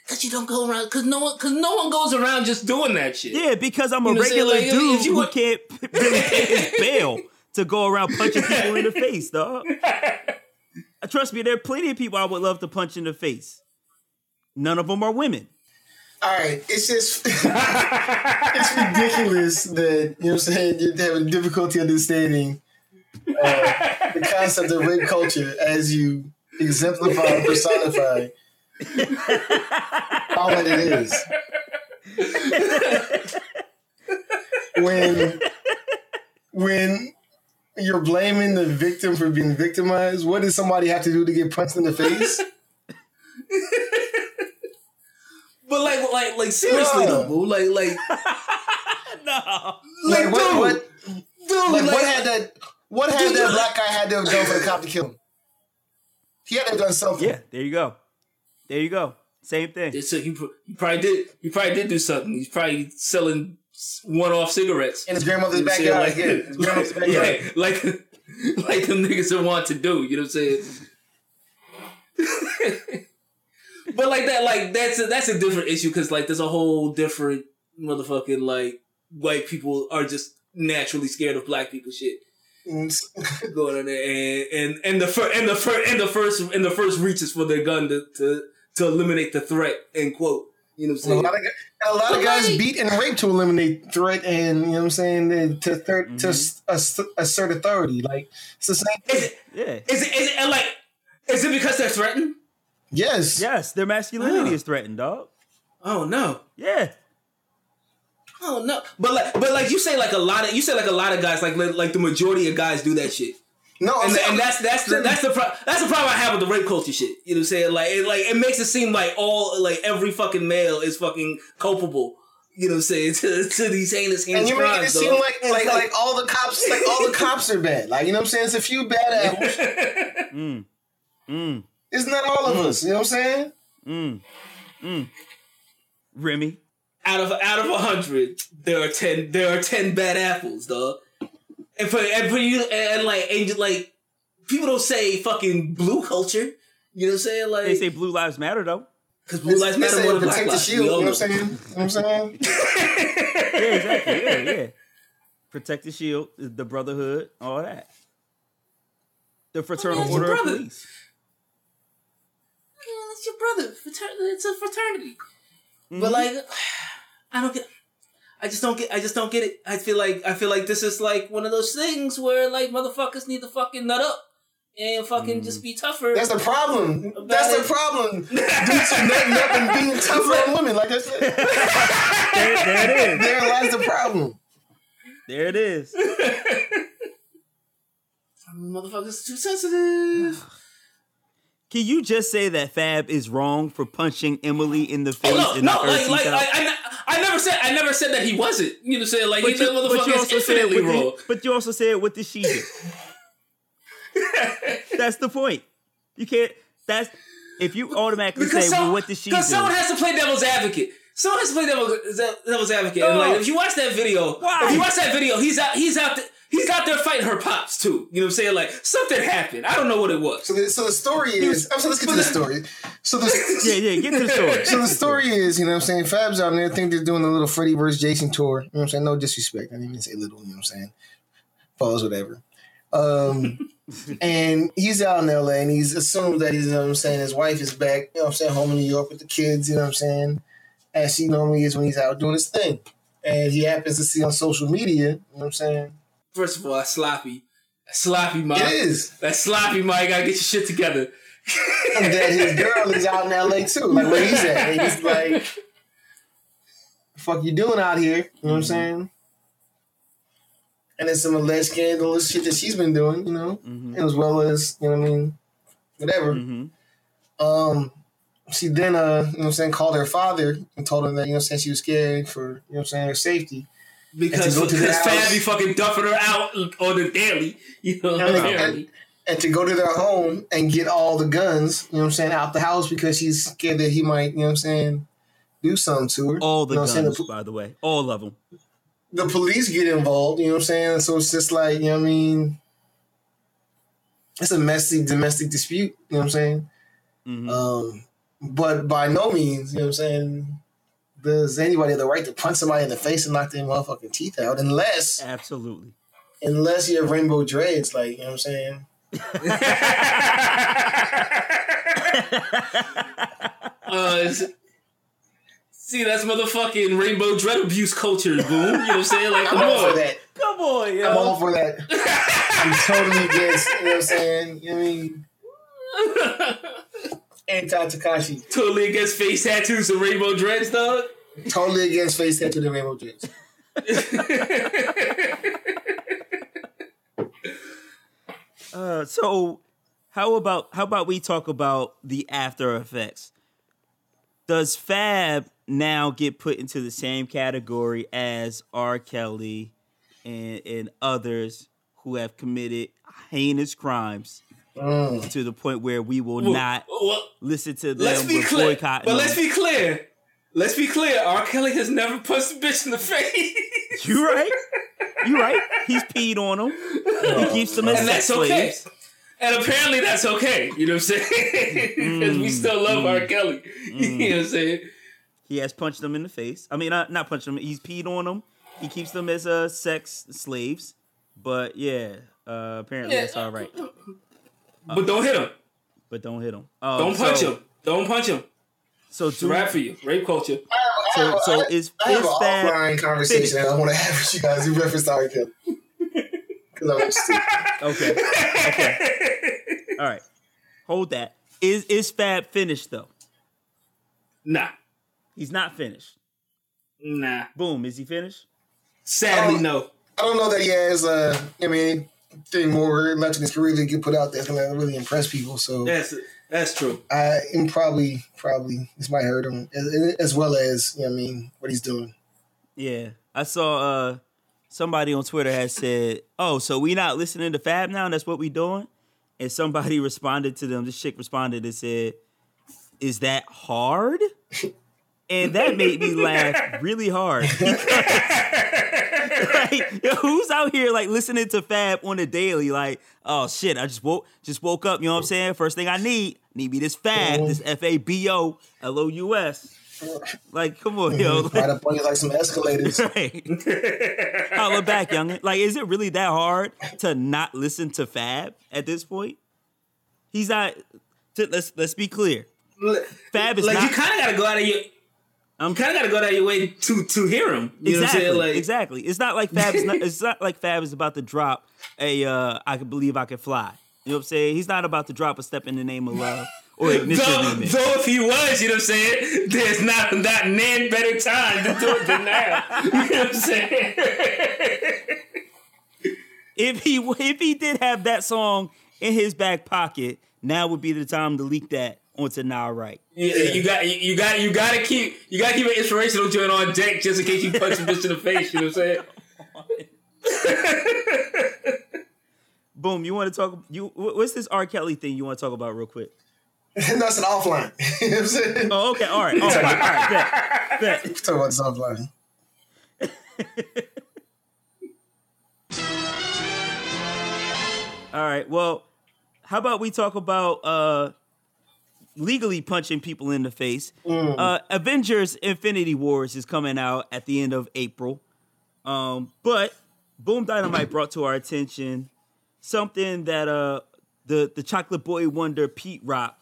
Cause you don't go around, cause no one, cause no one goes around just doing that shit. Yeah, because I'm a You know what I'm saying? regular Like, dude if you who would- can't really pay his bail to go around punching people in the face, dog. Trust me, there are plenty of people I would love to punch in the face. None of them are women. All right, it's just it's ridiculous that you know what I'm saying you're having difficulty understanding uh, the concept of rape culture as you exemplify and personify all that it is. when when You're blaming the victim for being victimized. What does somebody have to do to get punched in the face? But like, like, like, seriously No. though, boo. Like, like, No. like what? dude, What? dude, Like, like, what had that? What had Dude, that black guy had to have done for the cop to kill him? He had to have done something. Yeah, there you go. There you go. Same thing. So he, pr- he probably did. He probably did do something. He's probably selling one-off cigarettes. In his grandmother's You know what backyard. saying? Yeah, his grandmother's backyard. like, like, like them niggas that want to do. You know what I'm saying? But like that, like that's a, that's a different issue because like there's a whole different motherfucking like white people are just naturally scared of black people shit Mm, going on there, and and and the first and the first and the first and the first reaches for their gun to to, to eliminate the threat. End quote. You know what I'm And a saying? lot of, a lot of guys like- beat and rape to eliminate threat and you know what I'm saying to to, third, to assert authority. Like it's the same. Is it, Yeah. is it, is it like is it because they're threatened? Yes. Yes, their masculinity Oh. is threatened, dog. Oh no. Yeah. Oh no, but like, but like you say, like a lot of you say, like a lot of guys, like like the majority of guys do that shit, No. I'm and, saying- and that's that's the, that's the pro- that's the problem I have with the rape culture shit. You know what I'm saying? Like it, like it makes it seem like all like every fucking male is fucking culpable. You know what I'm saying to, to these heinous and you're making it crimes. seem dog. like like like all the cops like all the cops are bad. Like you know what I'm saying? It's a few bad apples. Mm. Mm. It's not all of us. You know what I'm saying? Mm. Mm. Remy. out of out of a hundred, there are ten there are ten bad apples, dog. And for and for you and like and like people don't say fucking blue culture. You know what I'm saying? Like They say blue lives matter though. because blue lives matter say more than black protect the lives. shield. You know what I'm saying? You know what I'm saying? Yeah, exactly. Yeah, yeah. Protect the shield, the brotherhood, all that. The fraternal Oh, yeah, order of police. Yeah, that's your brother. Frater- it's a fraternity. Mm-hmm. But like, I don't get. I just don't get. I just don't get it. I feel like I feel like this is like one of those things where like motherfuckers need to fucking nut up and fucking Mm. just be tougher. That's the problem. That's it. the problem. Dudes are nutting up and being tougher on women. Like I said, There, there it is. there lies the problem. There it is. motherfuckers too sensitive. Can you just say that Fab is wrong for punching Emily in the oh, face Oh, no, in no, the like, like, I. I, I never said, I never said that he wasn't. You know, what I'm saying like, But he, you, but motherfucker you is also said wrong. did, but you also said what did she do? that's the point. You can't. That's if you automatically say, some- well, what did she do? Because someone has to play devil's advocate. Someone has to play devil's, devil's advocate. And like, if you watch that video, Why? if you watch that video, he's out, he's out, there, he's out there fighting her pops too. You know what I'm saying? Like something happened. I don't know what it was. So the, so the story is. I'm so let's get to the story. So the yeah, yeah. Get to the story. so the story is, you know what I'm saying? Fab's out there think they're doing a little Freddie versus Jason tour. You know what I'm saying? No disrespect. I didn't even say little, you know what I'm saying? Falls, whatever. Um, and he's out in LA and he's assumed that he's, you know what I'm saying, his wife is back, you know what I'm saying, home in New York with the kids, you know what I'm saying? As she normally is when he's out doing his thing. And he happens to see on social media, you know what I'm saying? First of all, that's sloppy. That's sloppy, Mike. It is. That's sloppy, Mike. Gotta get your shit together. and then his girl is out in LA too, like where he's at. He's like, fuck you doing out here? You know what I'm saying? And then some alleged scandalous shit that she's been doing, you know, Mhm. as well as, you know what I mean, whatever. Mhm. Um, she then, uh, you know what I'm saying, called her father and told him that, you know what I'm saying, she was scared for, you know what I'm saying, her safety. Because go to because house. Fab be fucking duffing her out on the daily. You know, And- apparently. And to go to their home and get all the guns, you know what I'm saying, out the house because she's scared that he might, you know what I'm saying, do something to her. All the You know what I'm saying? guns, The- by the way, all of them. the police get involved, you know what I'm saying? So it's just like, you know what I mean? It's a messy domestic dispute, you know what I'm saying? Mhm. Um, but by no means, you know what I'm saying, does anybody have the right to punch somebody in the face and knock their motherfucking teeth out unless Absolutely. unless you have rainbow dreads, like, you know what I'm saying? Uh, it's- see, that's motherfucking rainbow dread abuse culture, boom. You know what I'm saying? Like, I'm come all for on. that. Come on, yo. I'm all for that. I'm totally against, you know what I'm saying? You know what I mean? Anti Tekashi. totally against face tattoos and rainbow dreads, dog. Totally against face tattoo and rainbow dreads. Uh, so how about how about we talk about the after effects? Does Fab now get put into the same category as R. Kelly and, and others who have committed heinous crimes Mm. to the point where we will Well, not well, listen to them let's be clear. boycotting But let's be clear. Let's be clear. R. Kelly has never punched a bitch in the face. You right. You right. He's peed on them. He keeps them as and sex that's okay. slaves. And apparently that's okay. You know what I'm saying? Because we still love R. Kelly. you know what I'm saying? He has punched them in the face. I mean, not, not punched them. He's peed on them. He keeps them as uh, sex slaves. But yeah, uh, apparently Yeah. that's all right. But don't hit him. But don't hit him. Um, Don't punch so, him. Don't punch him. So It's a do, rap for you. Rape culture. So- I have, so is- I have is an that- offline conversation I want to have with you guys in reference to R. Kelly. Because I'm stupid. okay, okay, all right. Hold that. Is is Fab finished though? Nah. He's not finished. Nah. Boom. Is he finished? Sadly, no. I don't know that he has, uh, I mean, anything more left in his career that he can put out that's going to really impress people. So That's that's true. I am probably, probably, this might hurt him as, as well as, you know what I mean, what he's doing. Yeah, I saw uh somebody on Twitter had said, "Oh, so we not listening to Fab now? And that's what we doing?" And somebody responded to them. This chick responded and said, "Is that hard?" And that made me laugh really hard. like, who's out here like listening to Fab on the daily? Like, oh shit, I just woke just woke up. You know what I'm saying? First thing I need need me this Fab, this F A B O L O U S. Like, come on, yo. Right up on you like some escalators. Right. Holla back, youngin. Like, is it really that hard to not listen to Fab at this point? He's not. let's let's be clear. Fab is like not. you kind of got to go out of your. I'm Kind of got to go your way to to hear him. You exactly. know what I'm? Like exactly. It's not like Fab. Is not, it's not like Fab is about to drop a. Uh, I can believe I can fly. You know what I'm saying? He's not about to drop a step in the name of love or ignition Though, though if he was, you know what I'm saying, there's not not nan better time to do it than now. You know what I'm saying? If he if he did have that song in his back pocket, now would be the time to leak that onto Now Right. You, you got you, you got you got to keep you got to keep an inspirational joint on deck just in case you punch a bitch in the face. You know what I'm saying? Boom, you want to talk? You what's this R. Kelly thing you want to talk about real quick? That's an offline. you know what I'm saying? Oh, okay, all right, all right, all right. Bet, bet. Talk about this offline. All right. Well, how about we talk about uh legally punching people in the face? Uh Avengers: Infinity Wars is coming out at the end of April. Um, but Boom Dynamite brought to our attention something that uh the the Chocolate Boy Wonder Pete Rock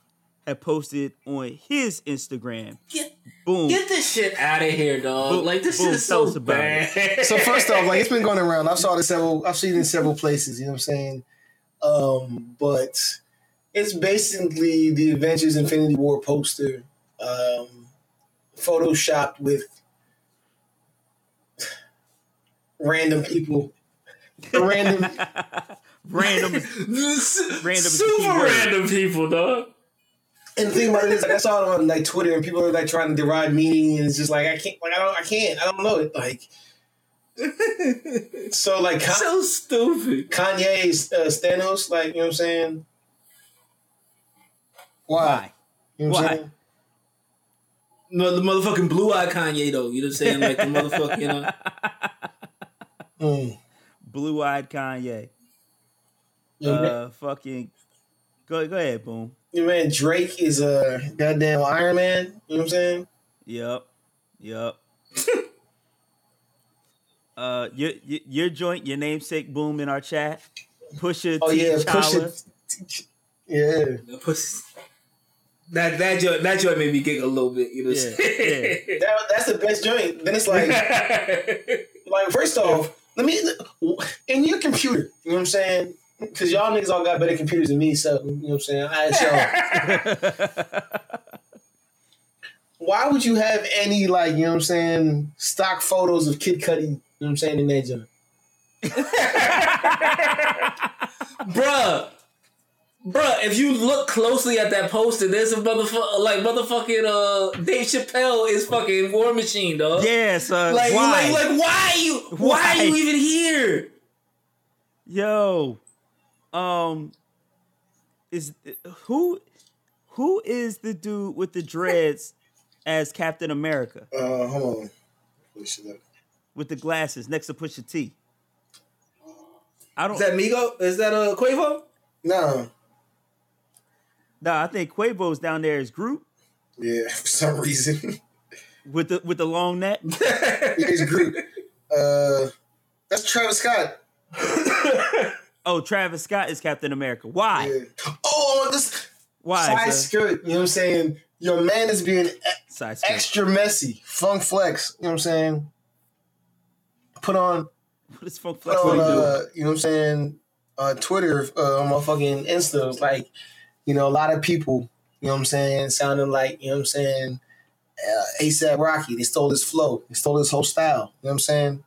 had posted on his Instagram. Get, Boom. get this shit out of here, dog. Boom, like this boom, is so us about bad. So first off, like it's been going around. I've saw it in several. I've seen it in several places. You know what I'm saying? Um, but it's basically the Avengers: Infinity War poster, um, photoshopped with random people, random. Random. random, is the key super random people, dog. And the thing about it is, like, I saw it on like Twitter, and people are like trying to derive meaning, and it's just like I can't, like I don't, I can't, I don't know it, like. so like Ka- So stupid. Kanye's uh, Thanos, like you know what I'm saying? Why? Why? You know what I'm Why? No, the motherfucking blue eyed Kanye though. You know what I'm saying? Like the motherfucking, you know. Mm. Blue eyed Kanye. Your, man, Uh, fucking. Go go ahead, Boom. your man Drake is a goddamn Iron Man. You know what I'm saying? Yep. Yep. uh, your, your your joint, your namesake, boom in our chat. Pusha Oh T. yeah, push T'Challa. it. Yeah, The pussy- That that joint that joint made me giggle a little bit. You know what I'm Yeah, that, that's the best joint. Then it's like, like first off, let me in your computer. You know what I'm saying? Because y'all niggas all got better computers than me, so you know what I'm saying. I ask y'all. Why would you have any like you know what I'm saying stock photos of Kid Cudi? You know what I'm saying in that joint? Bruh, Bruh, if you look closely at that poster, there's a motherfucker like motherfucking uh Dave Chappelle is fucking War Machine, dog. Yeah, son. Like, why? like, like, why are you? Why? Why? are you even here? Yo, um, is who who is the dude with the dreads as Captain America Uh, hold on. Pull this up. with the glasses next to Pusha T? I don't. Is that Migo? Is that uh Quavo? No. No, I think Quavo's down there as Groot Yeah, for some reason. with the with the long neck. it's Groot. Uh, that's Travis Scott. Oh, Travis Scott is Captain America. Why? Yeah. Oh, this Why? side son? skirt. You know what I'm saying? Your man is being e- extra messy. Funk flex. You know what I'm saying? Put on, What is Funk flex? put on What he do? uh, you know what I'm saying? Uh, Twitter, uh, on my fucking Insta, was like, you know, a lot of people, you know what I'm saying, sounding like, you know what I'm saying, uh, ASAP Rocky. They stole his flow. They stole his whole style. You know what I'm saying?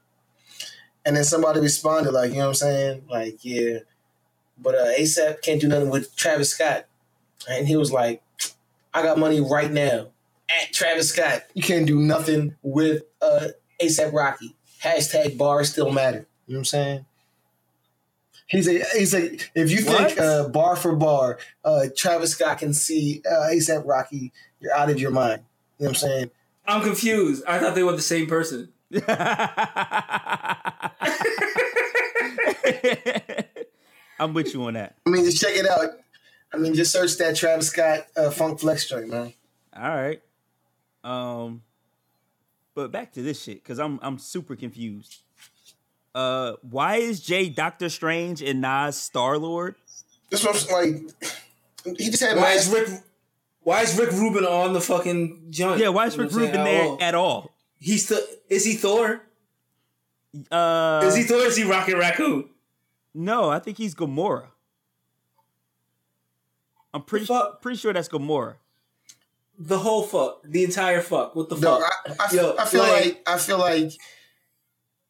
And then somebody responded, like, you know what I'm saying? Like, yeah, but uh, ASAP can't do nothing with Travis Scott. And he was like, I got money right now at Travis Scott. You can't do nothing with uh, ASAP Rocky. Hashtag bars still matter. You know what I'm saying? He's a he's a if you think uh, bar for bar, uh, Travis Scott can see uh, ASAP Rocky, you're out of your mind. You know what I'm saying? I'm confused. I thought they were the same person. I'm with you on that. I mean, just check it out. I mean, just search that Travis Scott uh, Funk Flex joint, man. All right. Um, but back to this shit because I'm I'm super confused. Uh, why is Jay Doctor Strange and Nas Star Lord? This was like he just had Why is Rick? Why is Rick Rubin on the fucking joint? Yeah, why is You know Rick Rubin there Oh, at all? He's the. Is he Thor? Uh, Is he Thor? Or is he Rocket Raccoon? no, I think he's Gamora. I'm pretty fuck? pretty sure that's Gamora. The whole fuck, the entire fuck. What the No, fuck? I, I, Yo, I feel like, like- I feel like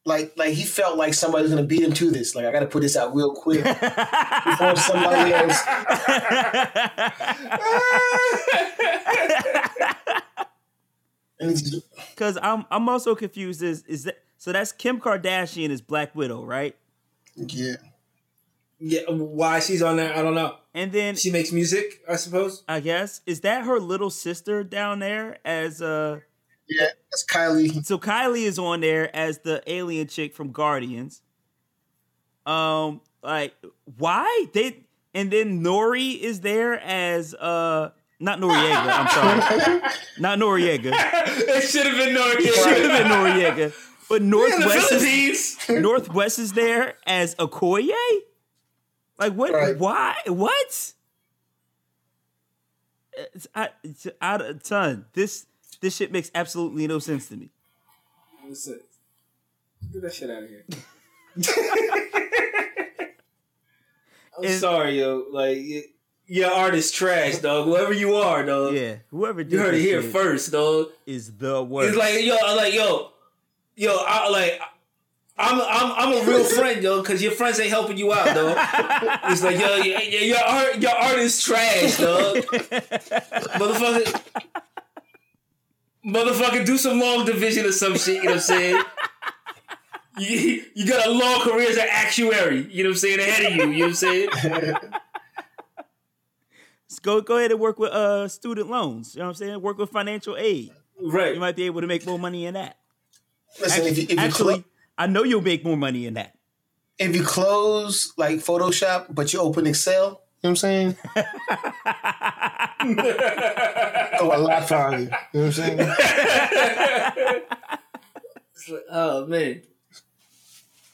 like like he felt like somebody was gonna beat him to this. Like I gotta put this out real quick before somebody else. Because I'm I'm also confused. Is is that so? That's Kim Kardashian is Black Widow, right? yeah, yeah, why she's on there? I don't know. And then She makes music, I suppose. I guess is that her little sister down there as uh yeah, that's Kylie. so Kylie is on there as the alien chick from Guardians. Um, like why they and then Nori is there as uh not Noriega. I'm sorry, not Noriega. it should have been Noriega. It should have been Noriega, but in the North West is, North West is there as Okoye. Like what? Right. Why? What? It's, I, it's out of ton. This this shit makes absolutely no sense to me. Get that shit out of here. I'm And- sorry, yo. Like, your art is trash, dog. Whoever you are, dog. Yeah, whoever did You heard it here first, dog. is the worst. It's like, yo, I'm like, yo, yo, I like. I'm I'm I'm a real friend, yo, because your friends ain't helping you out, dog. It's like, yo, your, your art, your art is trash, dog. Motherfucker, motherfucker, do some long division or some shit. You know what I'm saying? You, you got a long career as an actuary. You know what I'm saying? Ahead of you. You know what I'm saying? Just go go ahead and work with uh student loans. You know what I'm saying? Work with financial aid. Right. You might be able to make more money in that. Listen, Actually, if you, if you actually clo- I know you'll make more money in that. if you close like Photoshop, but you open Excel, you know what I'm saying? Go a lot farther. You know what I'm saying? It's like, oh man.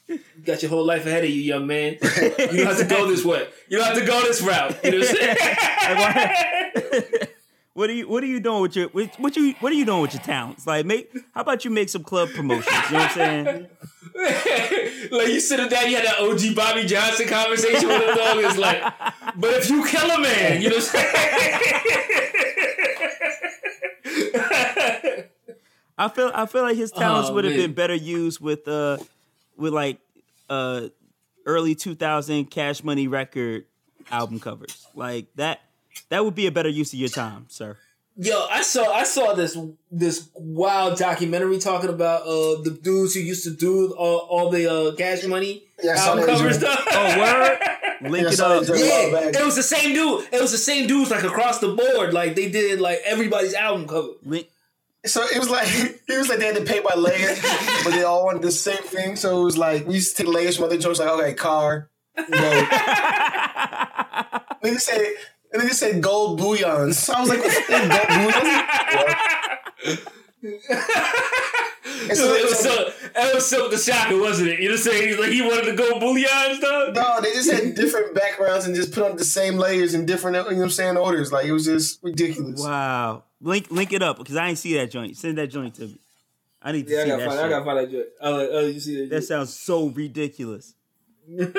You got your whole life ahead of you, young man. You don't have to go this way. You don't have to go this route. You know what I'm saying? What are you What are you doing with your what, what you What are you doing with your talents? Like, make how about you make some club promotions? You know what I'm saying? like you sitting down, you had that OG Bobby Johnson conversation with him, dog. It's like, but if you kill a man, you know what I'm saying? I feel I feel like his talents Oh, would have been better used with uh with like uh early 2000 Cash Money record album covers. Like that that would be a better use of your time, sir. Yo, I saw I saw this this wild documentary talking about uh the dudes who used to do all, all the uh cash money Yeah, album that cover stuff. Oh, word? Link Yeah, it up. Yeah, it was the same dude. It was the same dudes like across the board. Like they did like everybody's album cover. Link So it was like it was like they had to pay by layers, but they all wanted the same thing. So it was like we used to take layers from other jokes, like okay, car, gold. then they said, and then they said gold bullions. So I was like, what's the thing, gold bullions? And so So it was so that was so the shocker, wasn't it? You know what I'm saying? He's like he wanted to go bullions, dog. No, they just had different backgrounds and just put on the same layers in different, you know what I'm saying, orders. Like it was just ridiculous. Wow. Link link it up because I ain't see that joint. Send that joint to me. I need to Yeah, I see gotta that find. shit. I gotta find that joint. Oh, oh, you see that? That sounds so ridiculous.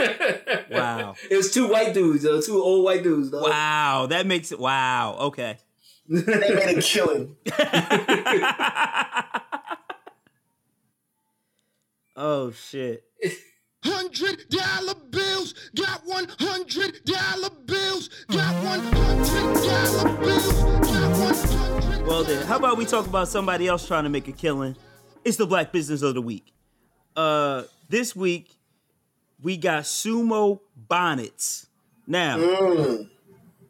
Wow. it was two white dudes, though, two old white dudes. Dog. Wow. That makes it wow. Okay. They made a killing. Oh shit. Hundred dollar bills, got one hundred dollar bills, got one hundred dollar bills, got one hundred. Well then, how about we talk about somebody else trying to make a killing? It's the Black Business of the Week. Uh this week we got sumo bonnets. Now,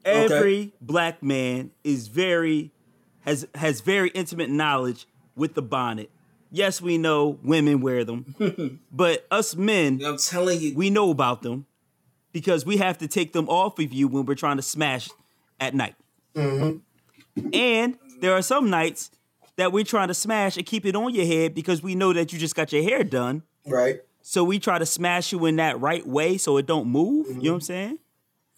every black man is very has has very intimate knowledge with the bonnet. Yes, we know women wear them, but us men, I'm telling you, we know about them because we have to take them off of you when we're trying to smash at night. And there are some nights that we're trying to smash and keep it on your head because we know that you just got your hair done. Right. So we try to smash you in that right way so it don't move. You know what I'm saying?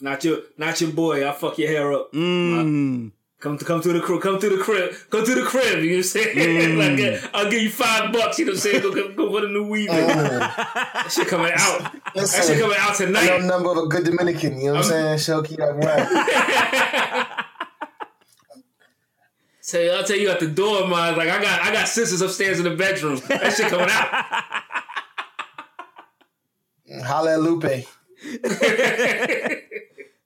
not your, not your boy. I'll fuck your hair up. Mm. Come to come to the crib. Come to the crib. Come to the crib. You know what I'm saying? like, uh, I'll give you five bucks. You know what I'm saying? Go, go, go put a new weave in. that shit coming out. that shit coming out tonight. I know tonight. number of a good Dominican. You know what I'm saying? Shoki that one. Say, I'll tell you at the door, man. Like I got, I got sisters upstairs in the bedroom. That shit coming out. Holla Lupe.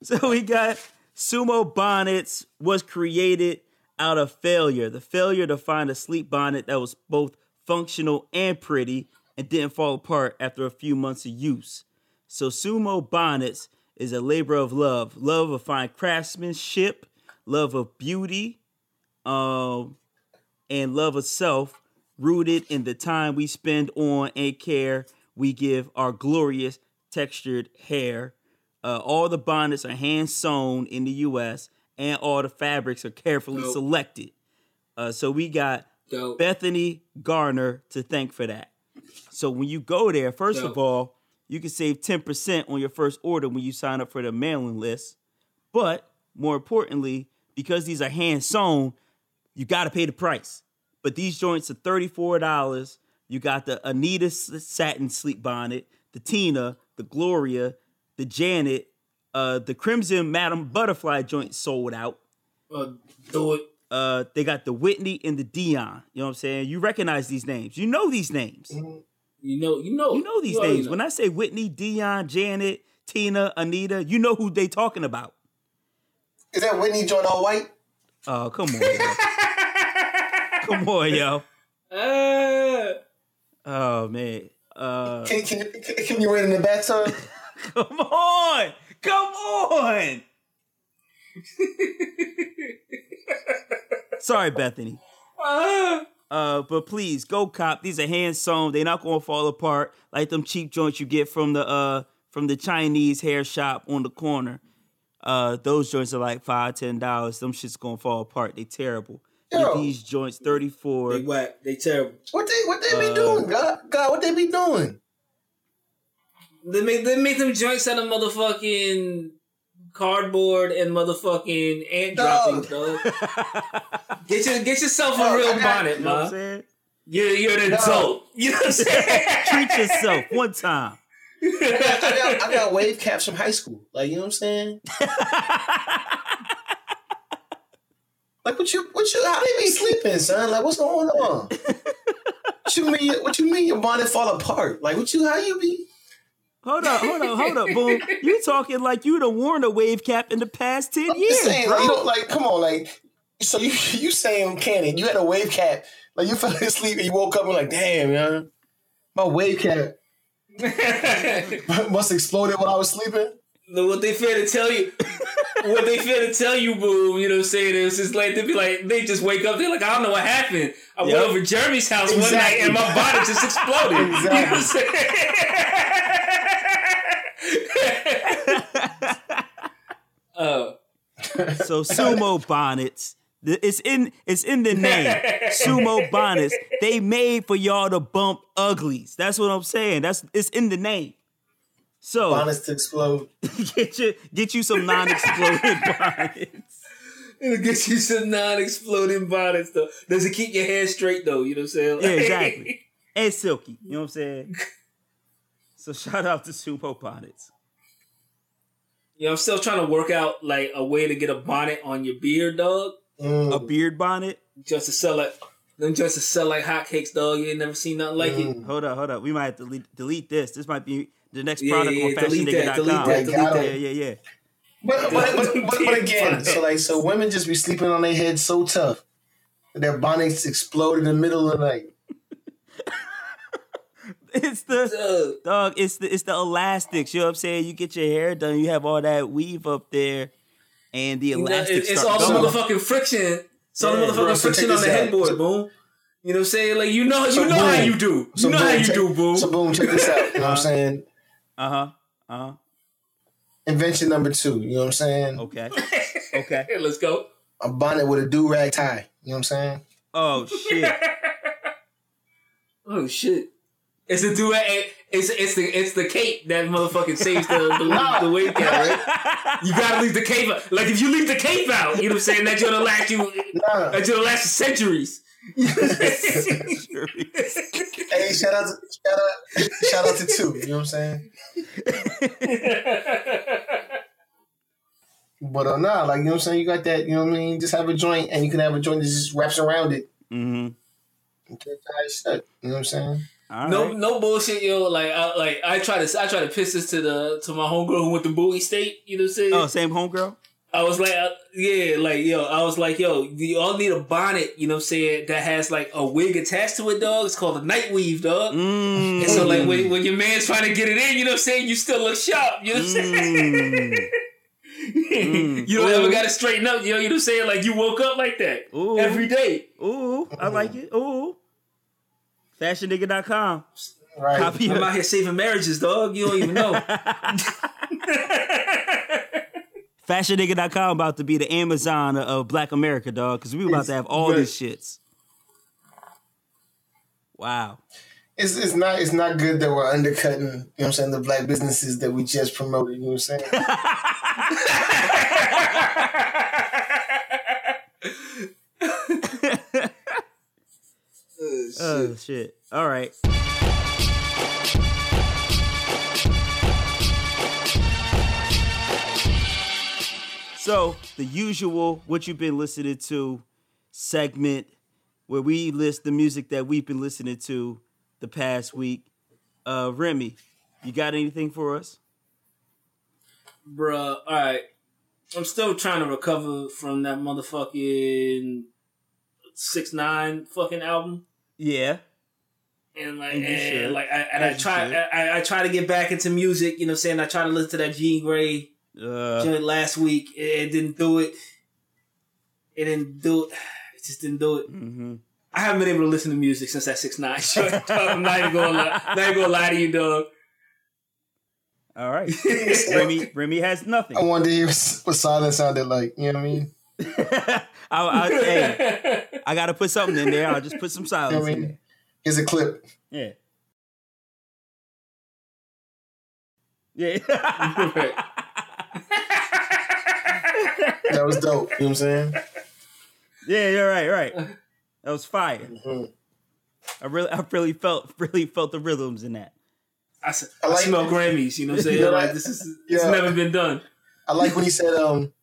So we got sumo bonnets was created out of failure. The failure to find a sleep bonnet that was both functional and pretty and didn't fall apart after a few months of use. So sumo bonnets is a labor of love, love of fine craftsmanship, love of beauty, um, and love of self, rooted in the time we spend on and care we give our glorious textured hair. Uh, all the bonnets are hand sewn in the U.S. and all the fabrics are carefully Dope. selected. Uh, so we got Dope. Bethany Garner to thank for that. So when you go there, first of all, you can save 10% on your first order when you sign up for the mailing list. But more importantly, because these are hand sewn, you got to pay the price. But these joints are $34. You got the Anita satin sleep bonnet, the Tina, the Gloria, the Janet, uh, the Crimson Madam Butterfly joint sold out. Uh, do it. Uh, they got the Whitney and the Dion. You know what I'm saying? You recognize these names. You know these names. You know, you know, You know these already names. know. When I say Whitney, Dion, Janet, Tina, Anita, you know who they talking about. Is that Whitney joint all white? Oh, come on, come on, yo. Uh, Oh man. Uh, Can, can, can, can you wait in the bathtub? come on, come on. Sorry, Bethany. uh, Uh, but please go cop. These are hand sewn. They're not gonna fall apart like them cheap joints you get from the uh from the Chinese hair shop on the corner. Uh, those joints are like five, ten dollars. Them shit's gonna fall apart. They terrible. Yo. these joints thirty four. they whack. They terrible. What they what they be Uh, doing? God, God, what they be doing? They make they make them joints out of motherfucking cardboard and motherfucking ant Dog. droppings, dog. get your get yourself a Dog, real I got- bonnet, You know what I'm man. saying? You're you're an Dog. adult. You know what I'm saying? Treat yourself one time. I got, I got wave caps from high school. Like you know what I'm saying? like what you what you how they be sleeping, son? Like what's going on? what you mean what you mean your bonnet fall apart? Like what you how you be Hold up, hold up, hold up, boom. You talking like you'd have worn a wave cap in the past 10 years. Just saying, bro. like, you know, like, come on, like, so you you saying, Cannon, you had a wave cap, like you fell asleep and you woke up and like, damn, man, my wave cap must have exploded while I was sleeping. What they fair to tell you, what they fair to tell you, boom. You know what I'm saying? It's just like they be like, they just wake up. They're like, I don't know what happened. I Yep. went over Jeremy's house one night and my body just exploded. You know what I'm saying? Oh, So sumo bonnets. It's in it's in the name. Sumo bonnets. They made for y'all to bump uglies. That's what I'm saying. That's it's in the name. So Honest to explode. get you get you some non-exploding bonnets. it'll get you some non-exploding bonnets though. Does it keep your hair straight though? You know what I'm saying? Yeah, exactly. And silky. You know what I'm saying? So shout out to sumo bonnets. You know, I'm still trying to work out like a way to get a bonnet on your beard, dog. Mm. A beard bonnet. Just to sell it, them just to sell like hotcakes, dog. You ain't never seen nothing like it. Hold up, hold up. We might have to delete, delete this. This might be the next Yeah, product yeah, on delete that, delete that, delete that. Yeah, yeah, yeah. But but, but, but, but again, so like so women just be sleeping on their head so tough that their bonnets explode in the middle of the night. It's the Uh, dog. It's the it's the elastics. You know what I'm saying? You get your hair done. You have all that weave up there, and the you know, elastics it- it's all the motherfucking friction. It's all the Yeah. motherfucking Bro, so friction check on the out. headboard, boom. You know what I'm saying? Like you know, you So know how you do. You So know how you check- do, boom. So boom, check this out. You know what I'm saying? Uh huh. Uh huh. Invention number two. You know what I'm saying? Okay. Okay. Here, let's go. A bonnet with a do rag tie. You know what I'm saying? Oh shit. Oh shit! It's the do It's it's the it's the cape that motherfucking saves the the, the wave cap, right? You gotta leave the cape out. Like if you leave the cape out, you know what I'm saying? That's gonna last you. Nah. That gonna last centuries. Hey, shout out to shout out shout out to two. You know what I'm saying? But uh, nah, like you know what I'm saying. You got that. You know what I mean. Just have a joint, and you can have a joint that just wraps around it mm-hmm. and can't tie shut. You know what I'm saying? All No, right. no bullshit, yo. Like, I, like I try to, I try to piss this to the to my homegirl who went to Bowie State. You know what I'm saying? Oh, same homegirl. I was like, uh, yeah, like yo, I was like, yo, you all need a bonnet. You know what I'm saying? That has like a wig attached to it, dog. It's called a night weave, dog. Mm. And so like when, when your man's trying to get it in, you know what I'm saying? You still look sharp. You know what I'm saying? Mm. you don't Ooh. ever got to straighten up. You know, you know what I'm saying? Like you woke up like that Ooh. every day. Ooh, I like it. Ooh. Fashionnigga.com. Right. Copy I'm it. out here saving marriages, dog. You don't even know. Fashionnigga.com about to be the Amazon of Black America, dog, because we about to have all Right. these shits. Wow. It's it's not it's not good that we're undercutting. You know what I'm saying? The black businesses that we just promoted. You know what I'm saying? Oh shit. All right. So the usual what you've been listening to segment where we list the music that we've been listening to the past week. Uh Remy, you got anything for us? Bruh, alright. I'm still trying to recover from that motherfucking six nine fucking album. Yeah. And like, And and like, I, and I try. I, I try to get back into music. You know, what I'm saying I try to listen to that Jean Grae Uh joint last week. It, it didn't do it. It didn't do it. It just didn't do it. mhm. I haven't been able to listen to music since that six nine joint. I'm not even gonna lie, not even gonna lie to you, dog. All right. Remy Remy has nothing. I wonder to hear what silence sounded like. You know what I mean? I, I, hey, I gotta put something in there. I'll just put some You silence what I in mean? Here's a clip. Yeah. Yeah. That was dope. You know what I'm saying? yeah, you're right, right. That was fire. I really I really felt really felt the rhythms in that. I, I, I like- smell Grammys. You know what I'm saying? Yeah, like this is it's never been done. I like when he said, um,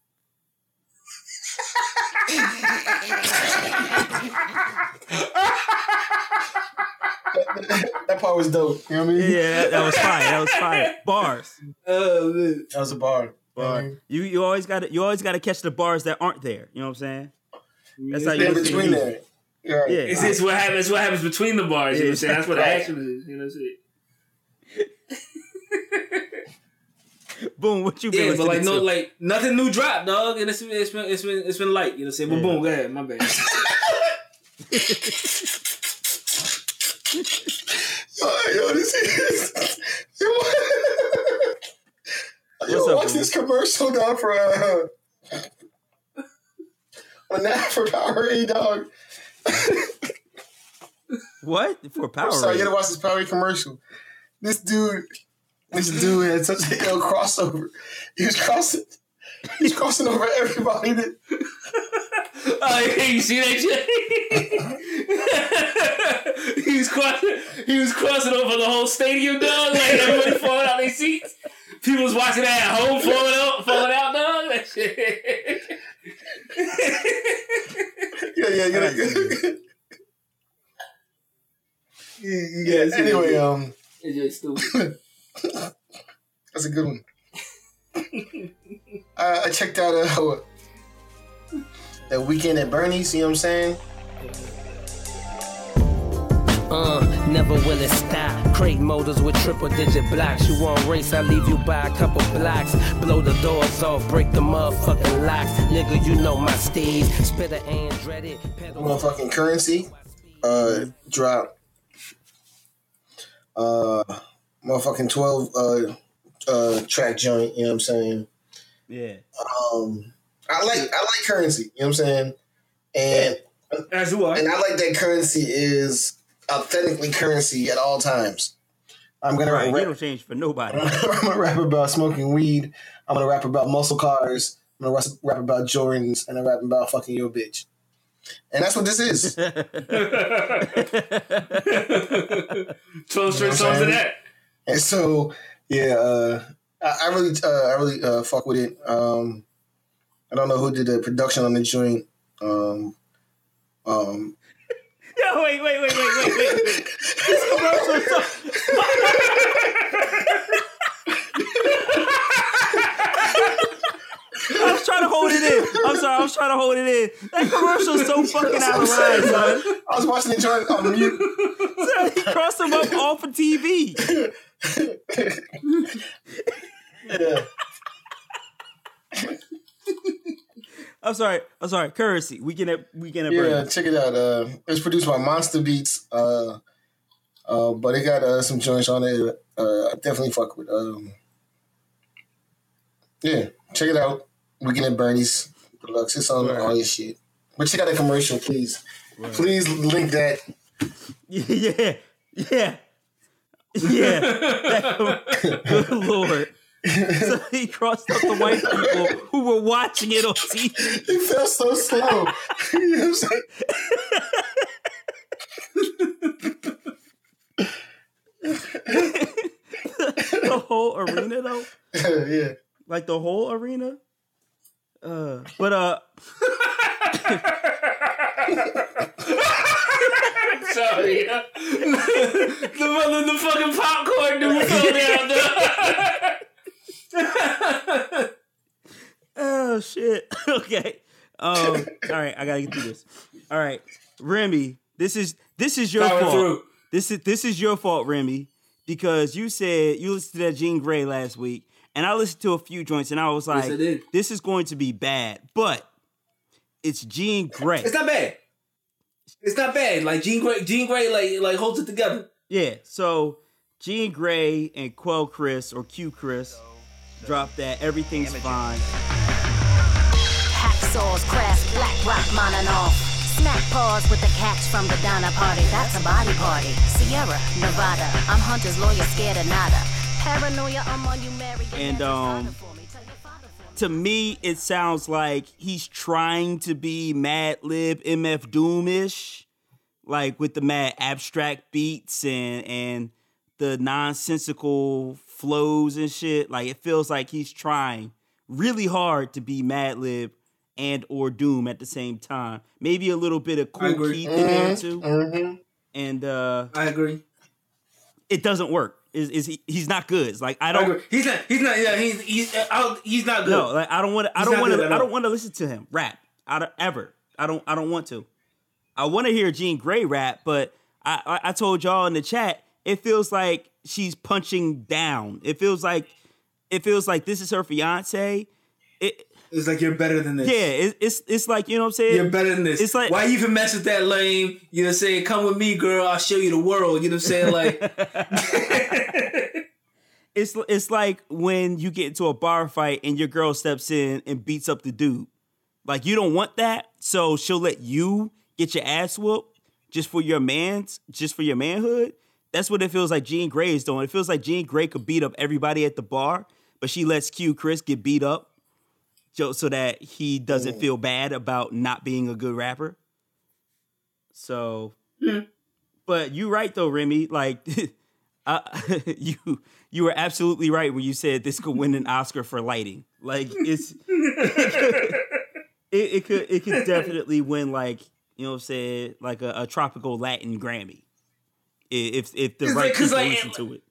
that part was dope. You know what I mean? Yeah, that, that was fire. That was fire. Bars. Oh. That was a bar. Bar. You you always got to you always got to catch the bars that aren't there. You know what I'm saying? That's how you In listen to between there. Yeah. Yeah. It's, it's what happens. It's What happens between the bars? You know what I'm saying? That's what the action is. You know what I'm saying? Boom. What you been Yeah, but like no, to? like nothing new drop, dog. And it's been it's been it's been, it's been light. You know what I'm saying? But Yeah. boom, go ahead. My bad. Oh, yo, this is. Yo, What's yo up, watch this commercial, dog, for uh, on that for Powerade, dog. what for Power? I'm sorry, you gotta watch this Powerade commercial. This dude, this dude had such a ill crossover. He was crossing, he was crossing over everybody. That, oh, yeah, you see that shit? he was crossing. He was crossing over the whole stadium, dog. Like everybody falling out their seats. People was watching that at home, falling out, falling out, dog. That shit. yeah, yeah, I gotta yeah. yeah, it's Anyway, um, it's just stupid. that's a good one. uh, I checked out uh, that weekend at Burnie's. You know what I'm saying? Uh, never will it stop. Crate motors with triple digit blocks. You want race, I leave you by a couple blocks. Blow the doors off, break the motherfucking locks. Nigga, you know my steez. Spitter and dreaded. Pedal motherfucking Curren$y uh drop uh motherfucking 12 uh uh track joint you know what i'm saying Yeah. um i like i like Curren$y you know what i'm saying and As you are. and i like that Curren$y is authentically Curren$y at all times i'm gonna Right. You rap, don't change for nobody. I'm gonna rap about smoking weed i'm gonna rap about muscle cars i'm gonna rap- rap about jordans and i'm rapping about fucking your bitch and that's what this is Twelve straight songs of that. And so, yeah, uh, I, I really, uh, I really uh, fuck with it. Um, I don't know who did the production on the joint. Um, um, Yo, wait, wait, wait, wait, wait, wait. wait. This commercial so. I was trying to hold it in. I'm sorry, I was trying to hold it in. That commercial is so fucking out of line, son. I was watching the joint on mute. Son, He crossed him up off of TV. Yeah. I'm sorry. I'm sorry. Curren$y. We can weekend at Yeah, check it out. Uh, it was produced by Monster Beats. Uh, uh, but it got uh, some joints on it. Uh, I definitely fuck with. Um, yeah, check it out. We Weekend at Burnie's Deluxe. It's on all your shit. But check out the commercial, please. Please link that. Yeah, yeah, yeah. That- good lord. So he crossed up the white people who were watching it on TV. It felt so slow. you know what The whole arena, though, yeah. like the whole arena. Uh, but uh, Sorry. the, mother, the fucking popcorn dude fell down. oh shit. okay. Um. All right, I gotta get through this. All right, Remy. This is this is your Power fault. through. This is this is your fault, Remy, because you said you listened to that Jean Grae last week, and I listened to a few joints, and I was like, I "This is going to be bad," but it's Jean Grae. It's not bad. It's not bad. Like Jean Grae, Jean Grae, like like holds it together. Yeah. So Jean Grae and Quelle Chris or Q Chris dropped that. Everything's fine. Hacksaws, craft, black rock, on and off. Snack paws with the catch from the Donna party. That's a body party. Sierra, Nevada. I'm Hunter's lawyer, scared of nada. Paranoia, I'm on you, Mary. And, um, To me, it sounds like he's trying to be Madlib MF Doom-ish, like with the mad abstract beats and and the nonsensical flows and shit. Like it feels like he's trying really hard to be Madlib and or Doom at the same time. Maybe a little bit of I Kool agree. Keith in there Mhm, too. mhm. And uh I agree. it doesn't work. Is is he, he's not good. It's like I I don't agree. He's not. He's not. Yeah. He's. He's. uh, I don't, he's not good. no, like I don't want to. I don't want to. I don't want to listen to him rap. I don't ever. I don't. I don't want to. I want to hear Jean Grae rap, but I, I I told y'all in the chat. It feels like she's punching down. It feels like it feels like this is her fiance. It It's like you're better than this. yeah. It, it's it's like you know what I'm saying. You're better than this. It's like- why you even mess with that lame? You know, what I'm saying, come with me, girl. I'll show you the world. You know, what I'm saying, like, it's it's like when you get into a bar fight and your girl steps in and beats up the dude. Like you don't want that, so she'll let you get your ass whooped just for your man's, just for your manhood. That's what it feels like Jean Grae is doing. It feels like Jean Grae could beat up everybody at the bar, but she lets Q Chris get beat up so, that he doesn't mm. feel bad about not being a good rapper. So, hmm. but you're right though, Remy. Like, I, you you were absolutely right when you said this could win an Oscar for lighting. Like, it's it, it could it could definitely win like you know what I'm saying like a, a tropical Latin Grammy if if the It's right like- people like- listen to it.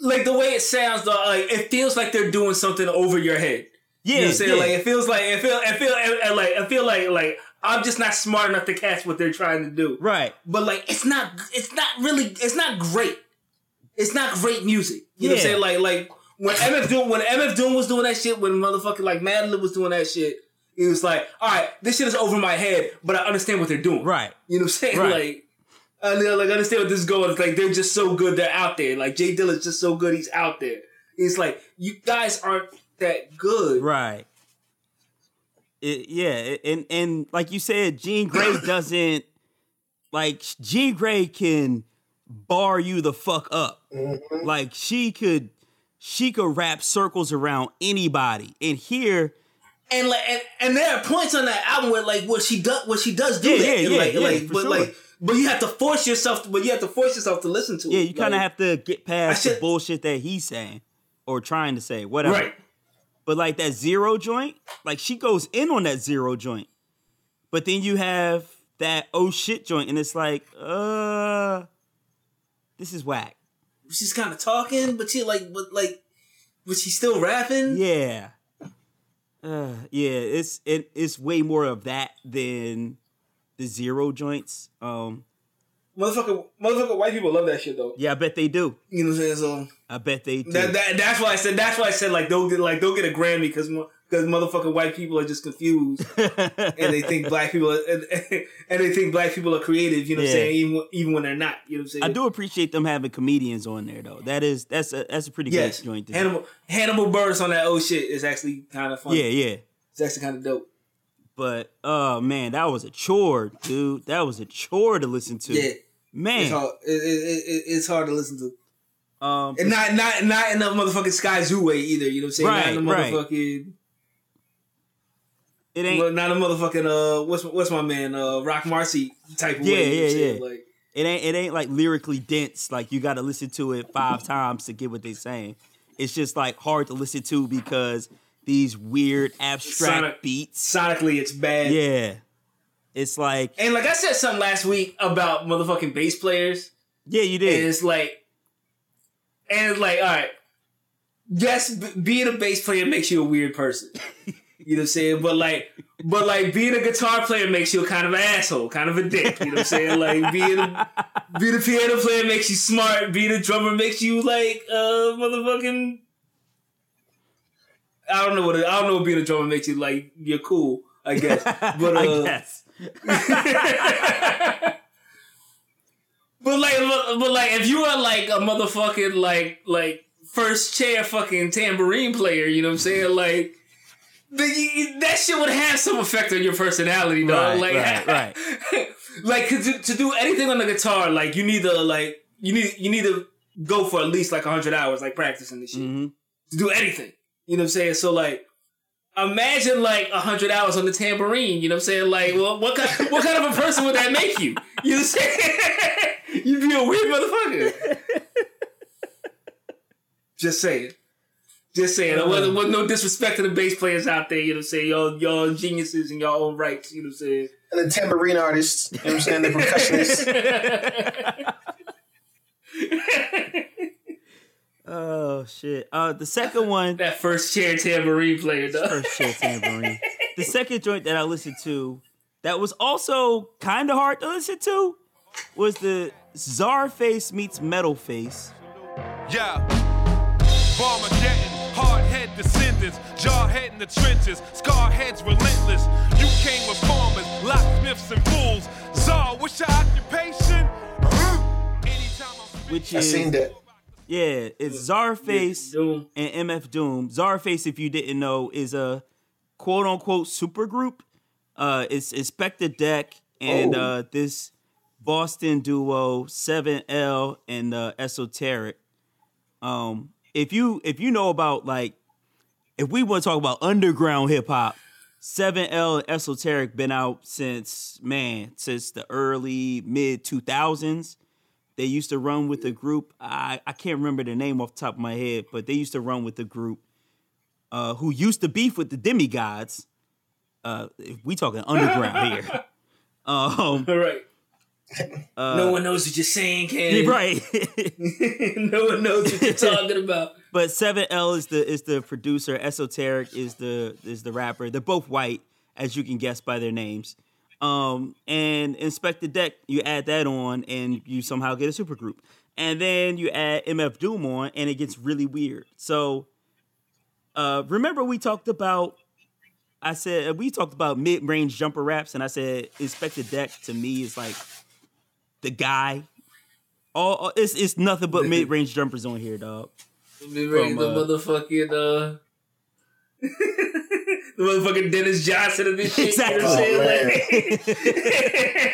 like the way it sounds, though, like it feels like they're doing something over your head. Yeah, You know what I'm saying? yeah. Like it feels like it feel it feel it, it, like I feel like like I'm just not smart enough to catch what they're trying to do. right. But like it's not it's not really it's not great. It's not great music. You know what I'm saying? Like like when MF Doom when MF Doom was doing that shit, when motherfucking like Madlib was doing that shit, it was like, all right, this shit is over my head, but I understand what they're doing. Right. You know what I'm saying? Right. Like I like I understand what this is going. It's like they're just so good, they're out there. Like J Dilla's just so good, he's out there. It's like you guys aren't that good. Right. It, yeah, and and like you said, Jean Grae doesn't like Jean Grae can bar you the fuck up. Mm-hmm. Like she could she could wrap circles around anybody. And here, and like and, and there are points on that album where like what she does what she does do Yeah, that yeah, And, yeah, like, yeah, like but sure. like but you have to force yourself to, but you have to force yourself to listen to it. yeah, it you kind of Like, have to get past I the bullshit that he's saying or trying to say, whatever. right But like that zero joint, like she goes in on that zero joint. But then you have that oh shit joint, and it's like, uh, this is whack. she's kind of talking but she like but like but she's still rapping Yeah. Uh, yeah, it's it, it's way more of that than the zero joints. Um, motherfucker motherfucker white people love that shit though yeah, I bet they do. you know what I'm saying so I bet they do. that, that that's why I said that's why I said like they'll get like they'll get a Grammy because because motherfucking white people are just confused and they think black people are, and, and they think black people are creative you know what I'm saying even even when they're not you know what I'm saying I do appreciate them having comedians on there though. That is that's a that's a pretty yes good joint. to do. Hannibal Hannibal Buress on that old shit is actually kind of funny Yeah, yeah. it's actually kind of dope But oh man, that was a chore, dude. That was a chore to listen to. yeah Man, it's hard it, it, it, it's hard to listen to um, and not not not in the motherfucking Skyzoo way either you know what I'm saying Right, not in the right. it ain't not a motherfucking uh what's what's my man uh Rock Marcy type of Yeah, way you know what I'm yeah, yeah. like it ain't it ain't like lyrically dense. Like you got to listen to it five times to get what they're saying. It's just like hard to listen to because these weird abstract Sonic- beats. sonically it's bad Yeah, it's like And like I said something last week about motherfucking bass players, yeah, you and did. it's like, and it's like, all right, yes, b- being a bass player makes you a weird person. You know what I'm saying? But like, but like being a guitar player makes you a kind of an asshole, kind of a dick. You know what I'm saying? Like being a, being a piano player makes you smart. Being a drummer makes you like uh motherfucking. I don't know what it, I don't know what being a drummer makes you like. You're cool, I guess. But uh, I guess. But like, but, like, if you are like a motherfucking like like first chair fucking tambourine player, you know what I'm saying? Like, you- that shit would have some effect on your personality, dog. Right, like, right, like 'cause to, to do anything on the guitar, like you need to like you need you need to go for at least like hundred hours, like practicing this shit Mhm. to do anything. You know what I'm saying? So like. Imagine like hundred hours on the tambourine. You know what I'm saying? Like, well, what kind, what kind of a person would that make you? You know what I'm saying? You'd be a weird motherfucker. Just saying. Just saying. Uh, wasn't no disrespect to the bass players out there, you know what I'm saying? Y'all, y'all geniuses in your own rights, you know what I'm saying? And the tambourine artists, you know what I'm saying? The percussionists. Oh shit. Uh, the second one, That first chair tambourine player, though. first shit tambourine. The second joint that I listened to, that was also kind of hard to listen to, was the Czarface meets Metal Face. Yeah. Barmageddon, hard head descendants, jaw head in the trenches, scar heads relentless. You came with farmers, locksmiths and fools. Czar, what's your occupation? Anytime I'm which I is seen that. Yeah, it's Czarface Doom. and MF Doom. Czarface, if you didn't know, is a quote unquote super group. Uh, it's Inspectah Deck and Oh. uh, this Boston duo 7L and uh, Esoteric. Um, if you if you know about like if we want to talk about underground hip hop, 7L and Esoteric been out since man since the early mid 2000s. They used to run with a group. I, I can't remember the name off the top of my head, but they used to run with a group uh, who used to beef with the demigods. Uh, we talking underground here. Um, right. no one knows what you're saying, Ken. right. no one knows what you're talking about. but 7L is the is the producer. Esoteric is the is the rapper. They're both white, as you can guess by their names. Um, and Inspectah Deck, you add that on, and you somehow get a supergroup. And then you add MF Doom on, and it gets really weird. So, uh, remember we talked about. I said we talked about mid range jumper raps, and I said Inspectah Deck to me is like the guy. All it's it's nothing but mid range jumpers on here, dog. Be ready, From, the uh, motherfucking uh, the motherfucking Dennis Johnson of this shit. Exactly. You know what I'm Oh, saying? Like-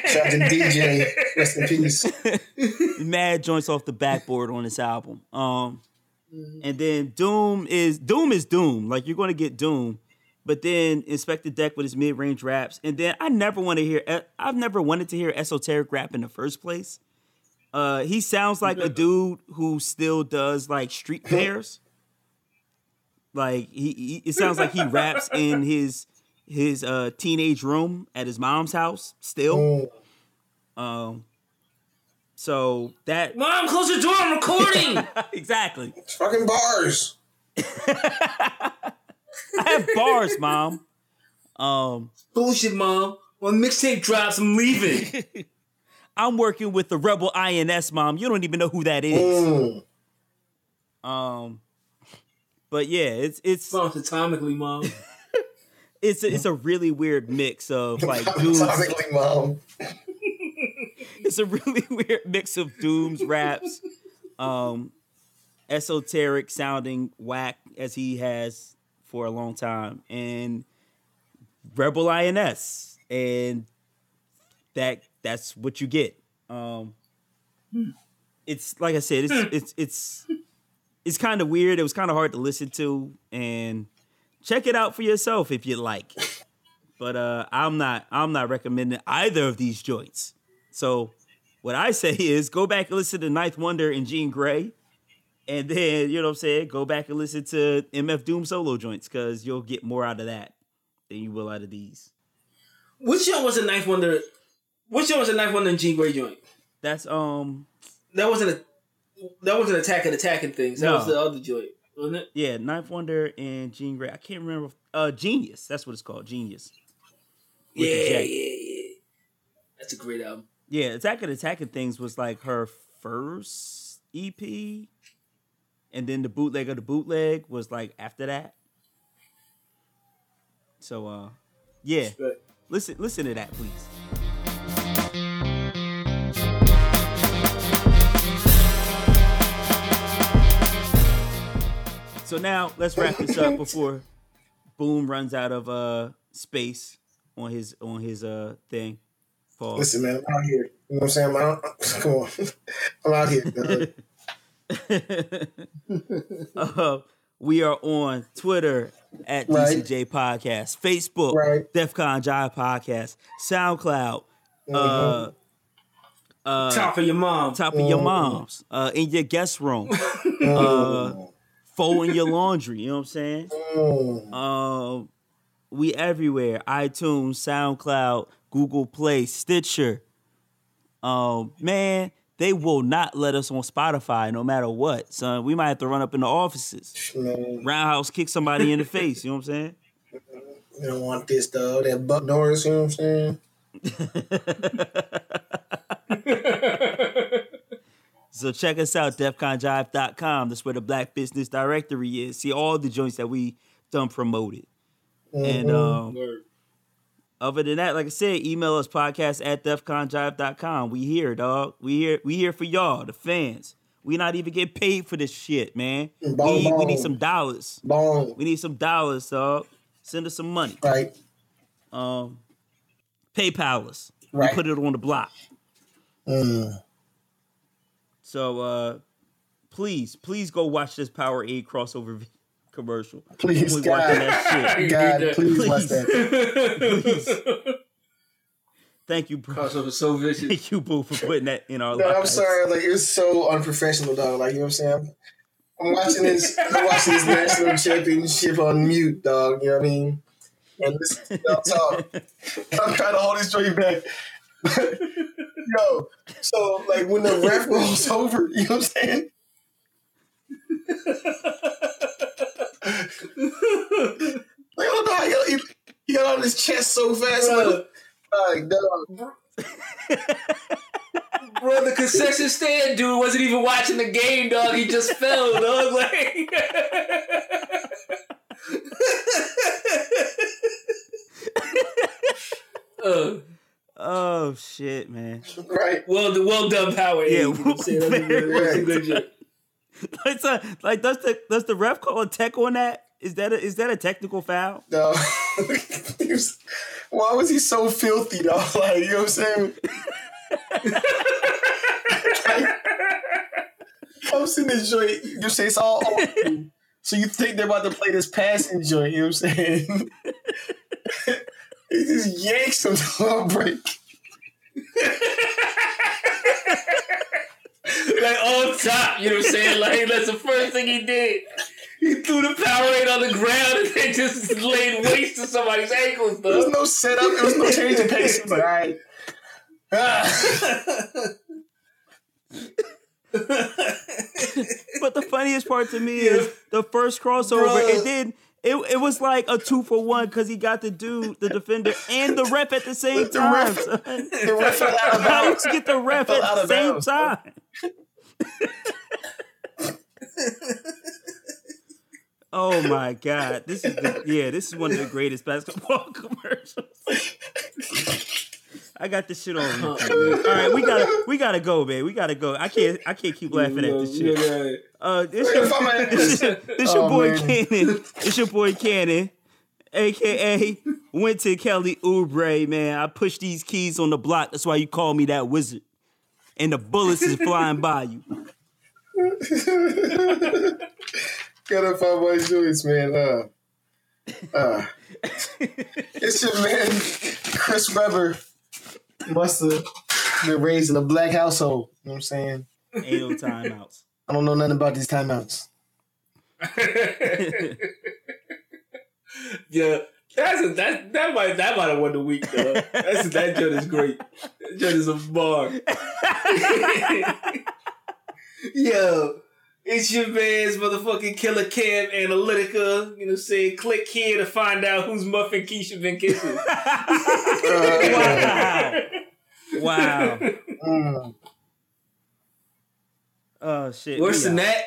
Shout to DJ. Rest in peace. mad joints off the backboard on this album. Um, and then Doom is Doom is Doom. Like you're going to get Doom, but then Inspectah Deck with his mid range raps, and then I never want to hear. I've never wanted to hear esoteric rap in the first place. Uh, he sounds like a dude who still does like street fairs. Like he, he it sounds like he raps in his his uh teenage room at his mom's house still. Mm. Um, so that Mom, close the door. I'm recording. exactly. It's fucking bars. I have bars, mom. Um, Bullshit, mom. When mixtape drops, I'm leaving. I'm working with the Rebel INS, mom. You don't even know who that is. Mm. Um, but yeah, it's it's Bounce atomically, mom. it's a, it's a really weird mix of like dudes. Atomically, mom. It's a really weird mix of dooms raps, um, esoteric sounding whack as he has for a long time, and Rebel INS, and that that's what you get. Um, it's like I said, it's it's it's it's kind of weird. It was kind of hard to listen to, and check it out for yourself if you like. But uh, I'm not I'm not recommending either of these joints. So what I say is go back and listen to Ninth Wonder and Jean Grae. And then, you know what I'm saying, go back and listen to MF Doom solo joints because you'll get more out of that than you will out of these. Which joint was a Ninth Wonder? Which joint was a Ninth Wonder and Jean Grae joint? That's um That wasn't a. That wasn't Attack and Attacking Things. That No. was the other joint, wasn't it? yeah, Ninth Wonder and Jean Grae. I can't remember uh Jeanius. That's what it's called. Jeanius. With Yeah, yeah, yeah. That's a great album. Yeah, Attack and Attacking Things was like her first EP. And then the bootleg of the bootleg was like after that. So uh yeah. Listen listen to that, please. So now let's wrap this up before Boom runs out of uh space on his on his uh thing. Pause. Listen, man, I'm out here. You know what I'm saying? I'm out, come on. I'm out here. uh, we are on Twitter at Right. DCJ Podcast, Facebook, Right. DefCon Jive Podcast, SoundCloud, uh, uh, Top of your mom. top of your mom's, uh, in your guest room, uh, folding your laundry. You know what I'm saying? Mm. Um, we everywhere: iTunes, SoundCloud, Google Play, Stitcher. Um, man, they will not let us on Spotify no matter what, son. We might have to run up in the offices. Man, Roundhouse kick somebody in the face. You know what I'm saying? you don't want this though. That Buck Norris, you know what I'm saying? So check us out, defconjive.com. That's where the Black Business Directory is. See all the joints that we done promoted. And um, other than that, like I said, email us podcast at defconjive.com. We here, dog. We here, we here for y'all, the fans. We not even get paid for this shit, man. Boom, we, we need some dollars. Boom. We need some dollars, dog. Send us some money. Right. Um, PayPal us. Right. We put it on the block. Mm. So uh please, please go watch this Power Powerade crossover vi- commercial. Please, God. watching that shit. God, please, watch Please. that. Thank you, bro. Crossover so vicious. Thank you, boo, for putting that in our No, I'm sorry. Like it was so unprofessional, dog. Like you know what I'm saying. I'm watching this. I'm watching this national championship on mute, dog. You know what I mean? And listen to y'all talk. I'm trying to hold this straight back. Yo, so like when the ref rolls over, you know what I'm saying? like, oh no, he got, he, he got on his chest so fast. Like, like, dog. Bro, the concession stand dude wasn't even watching the game, dog. He just fell, dog. Like, uh, Oh shit, man. Right. well, well done, Power. Yeah, Yeah, you know what I'm saying? That's a good, that's a good joke. like, so, like does the does the ref call a tech on that? Is that a, is that a technical foul? No. Was- why was he so filthy though? Like, you know what I'm saying? Comes in this joint, you say it's all open. So you think they're about to play this passing joint, you know what I'm saying? He just yanks him to a break. Like on top, you know what I'm saying? Like that's the first thing he did. He threw the Powerade on the ground and then just laid waste to somebody's ankles, Though. There was no setup, there was no change of pace. He was like, all right. Ah. But the funniest part to me is the first crossover. Bruh. It did. It, it was like a two for one because he got the dude, the defender, and the ref at the same The time. ref- the ref fell out of How bounds. you get the ref at the same bounds, time? oh my god! This is the, yeah. This is one of the greatest basketball commercials. I got this shit on. YouTube. All right, we gotta we gotta go, man. We gotta go. I can't I can't keep laughing at this shit. Uh, this your, If I'm at- this, your- this your Oh, boy man. Cannon. It's your boy Cannon, aka Wynton Kelly Oubre. Man, I push these keys on the block. That's why you call me that wizard. And the bullets is flying by you. Gotta find my joints, man. Uh, uh. it's your man, Chris Webber. Must have been raised in a black household. You know what I'm saying? Ain't no timeouts. I don't know nothing about these timeouts. Yeah, that's a, that that might that might have won the week though. That's that joke is great. That joke is a bar. Yo, it's your man's motherfucking killer cam analytica. You know what I'm saying? Click here to find out whose muffin Keisha been kissing. Wow. Wow. Mm. Oh shit. Worse we than out. that.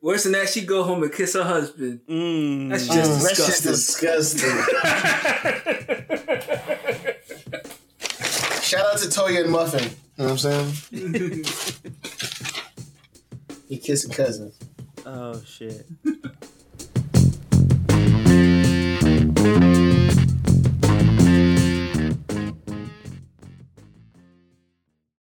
Worse than that, she go home and kiss her husband. Mm. That's Mm, just that's just disgusting. disgusting. Shout out to Toya and Muffin. You know what I'm saying? He kissing cousins. Oh shit.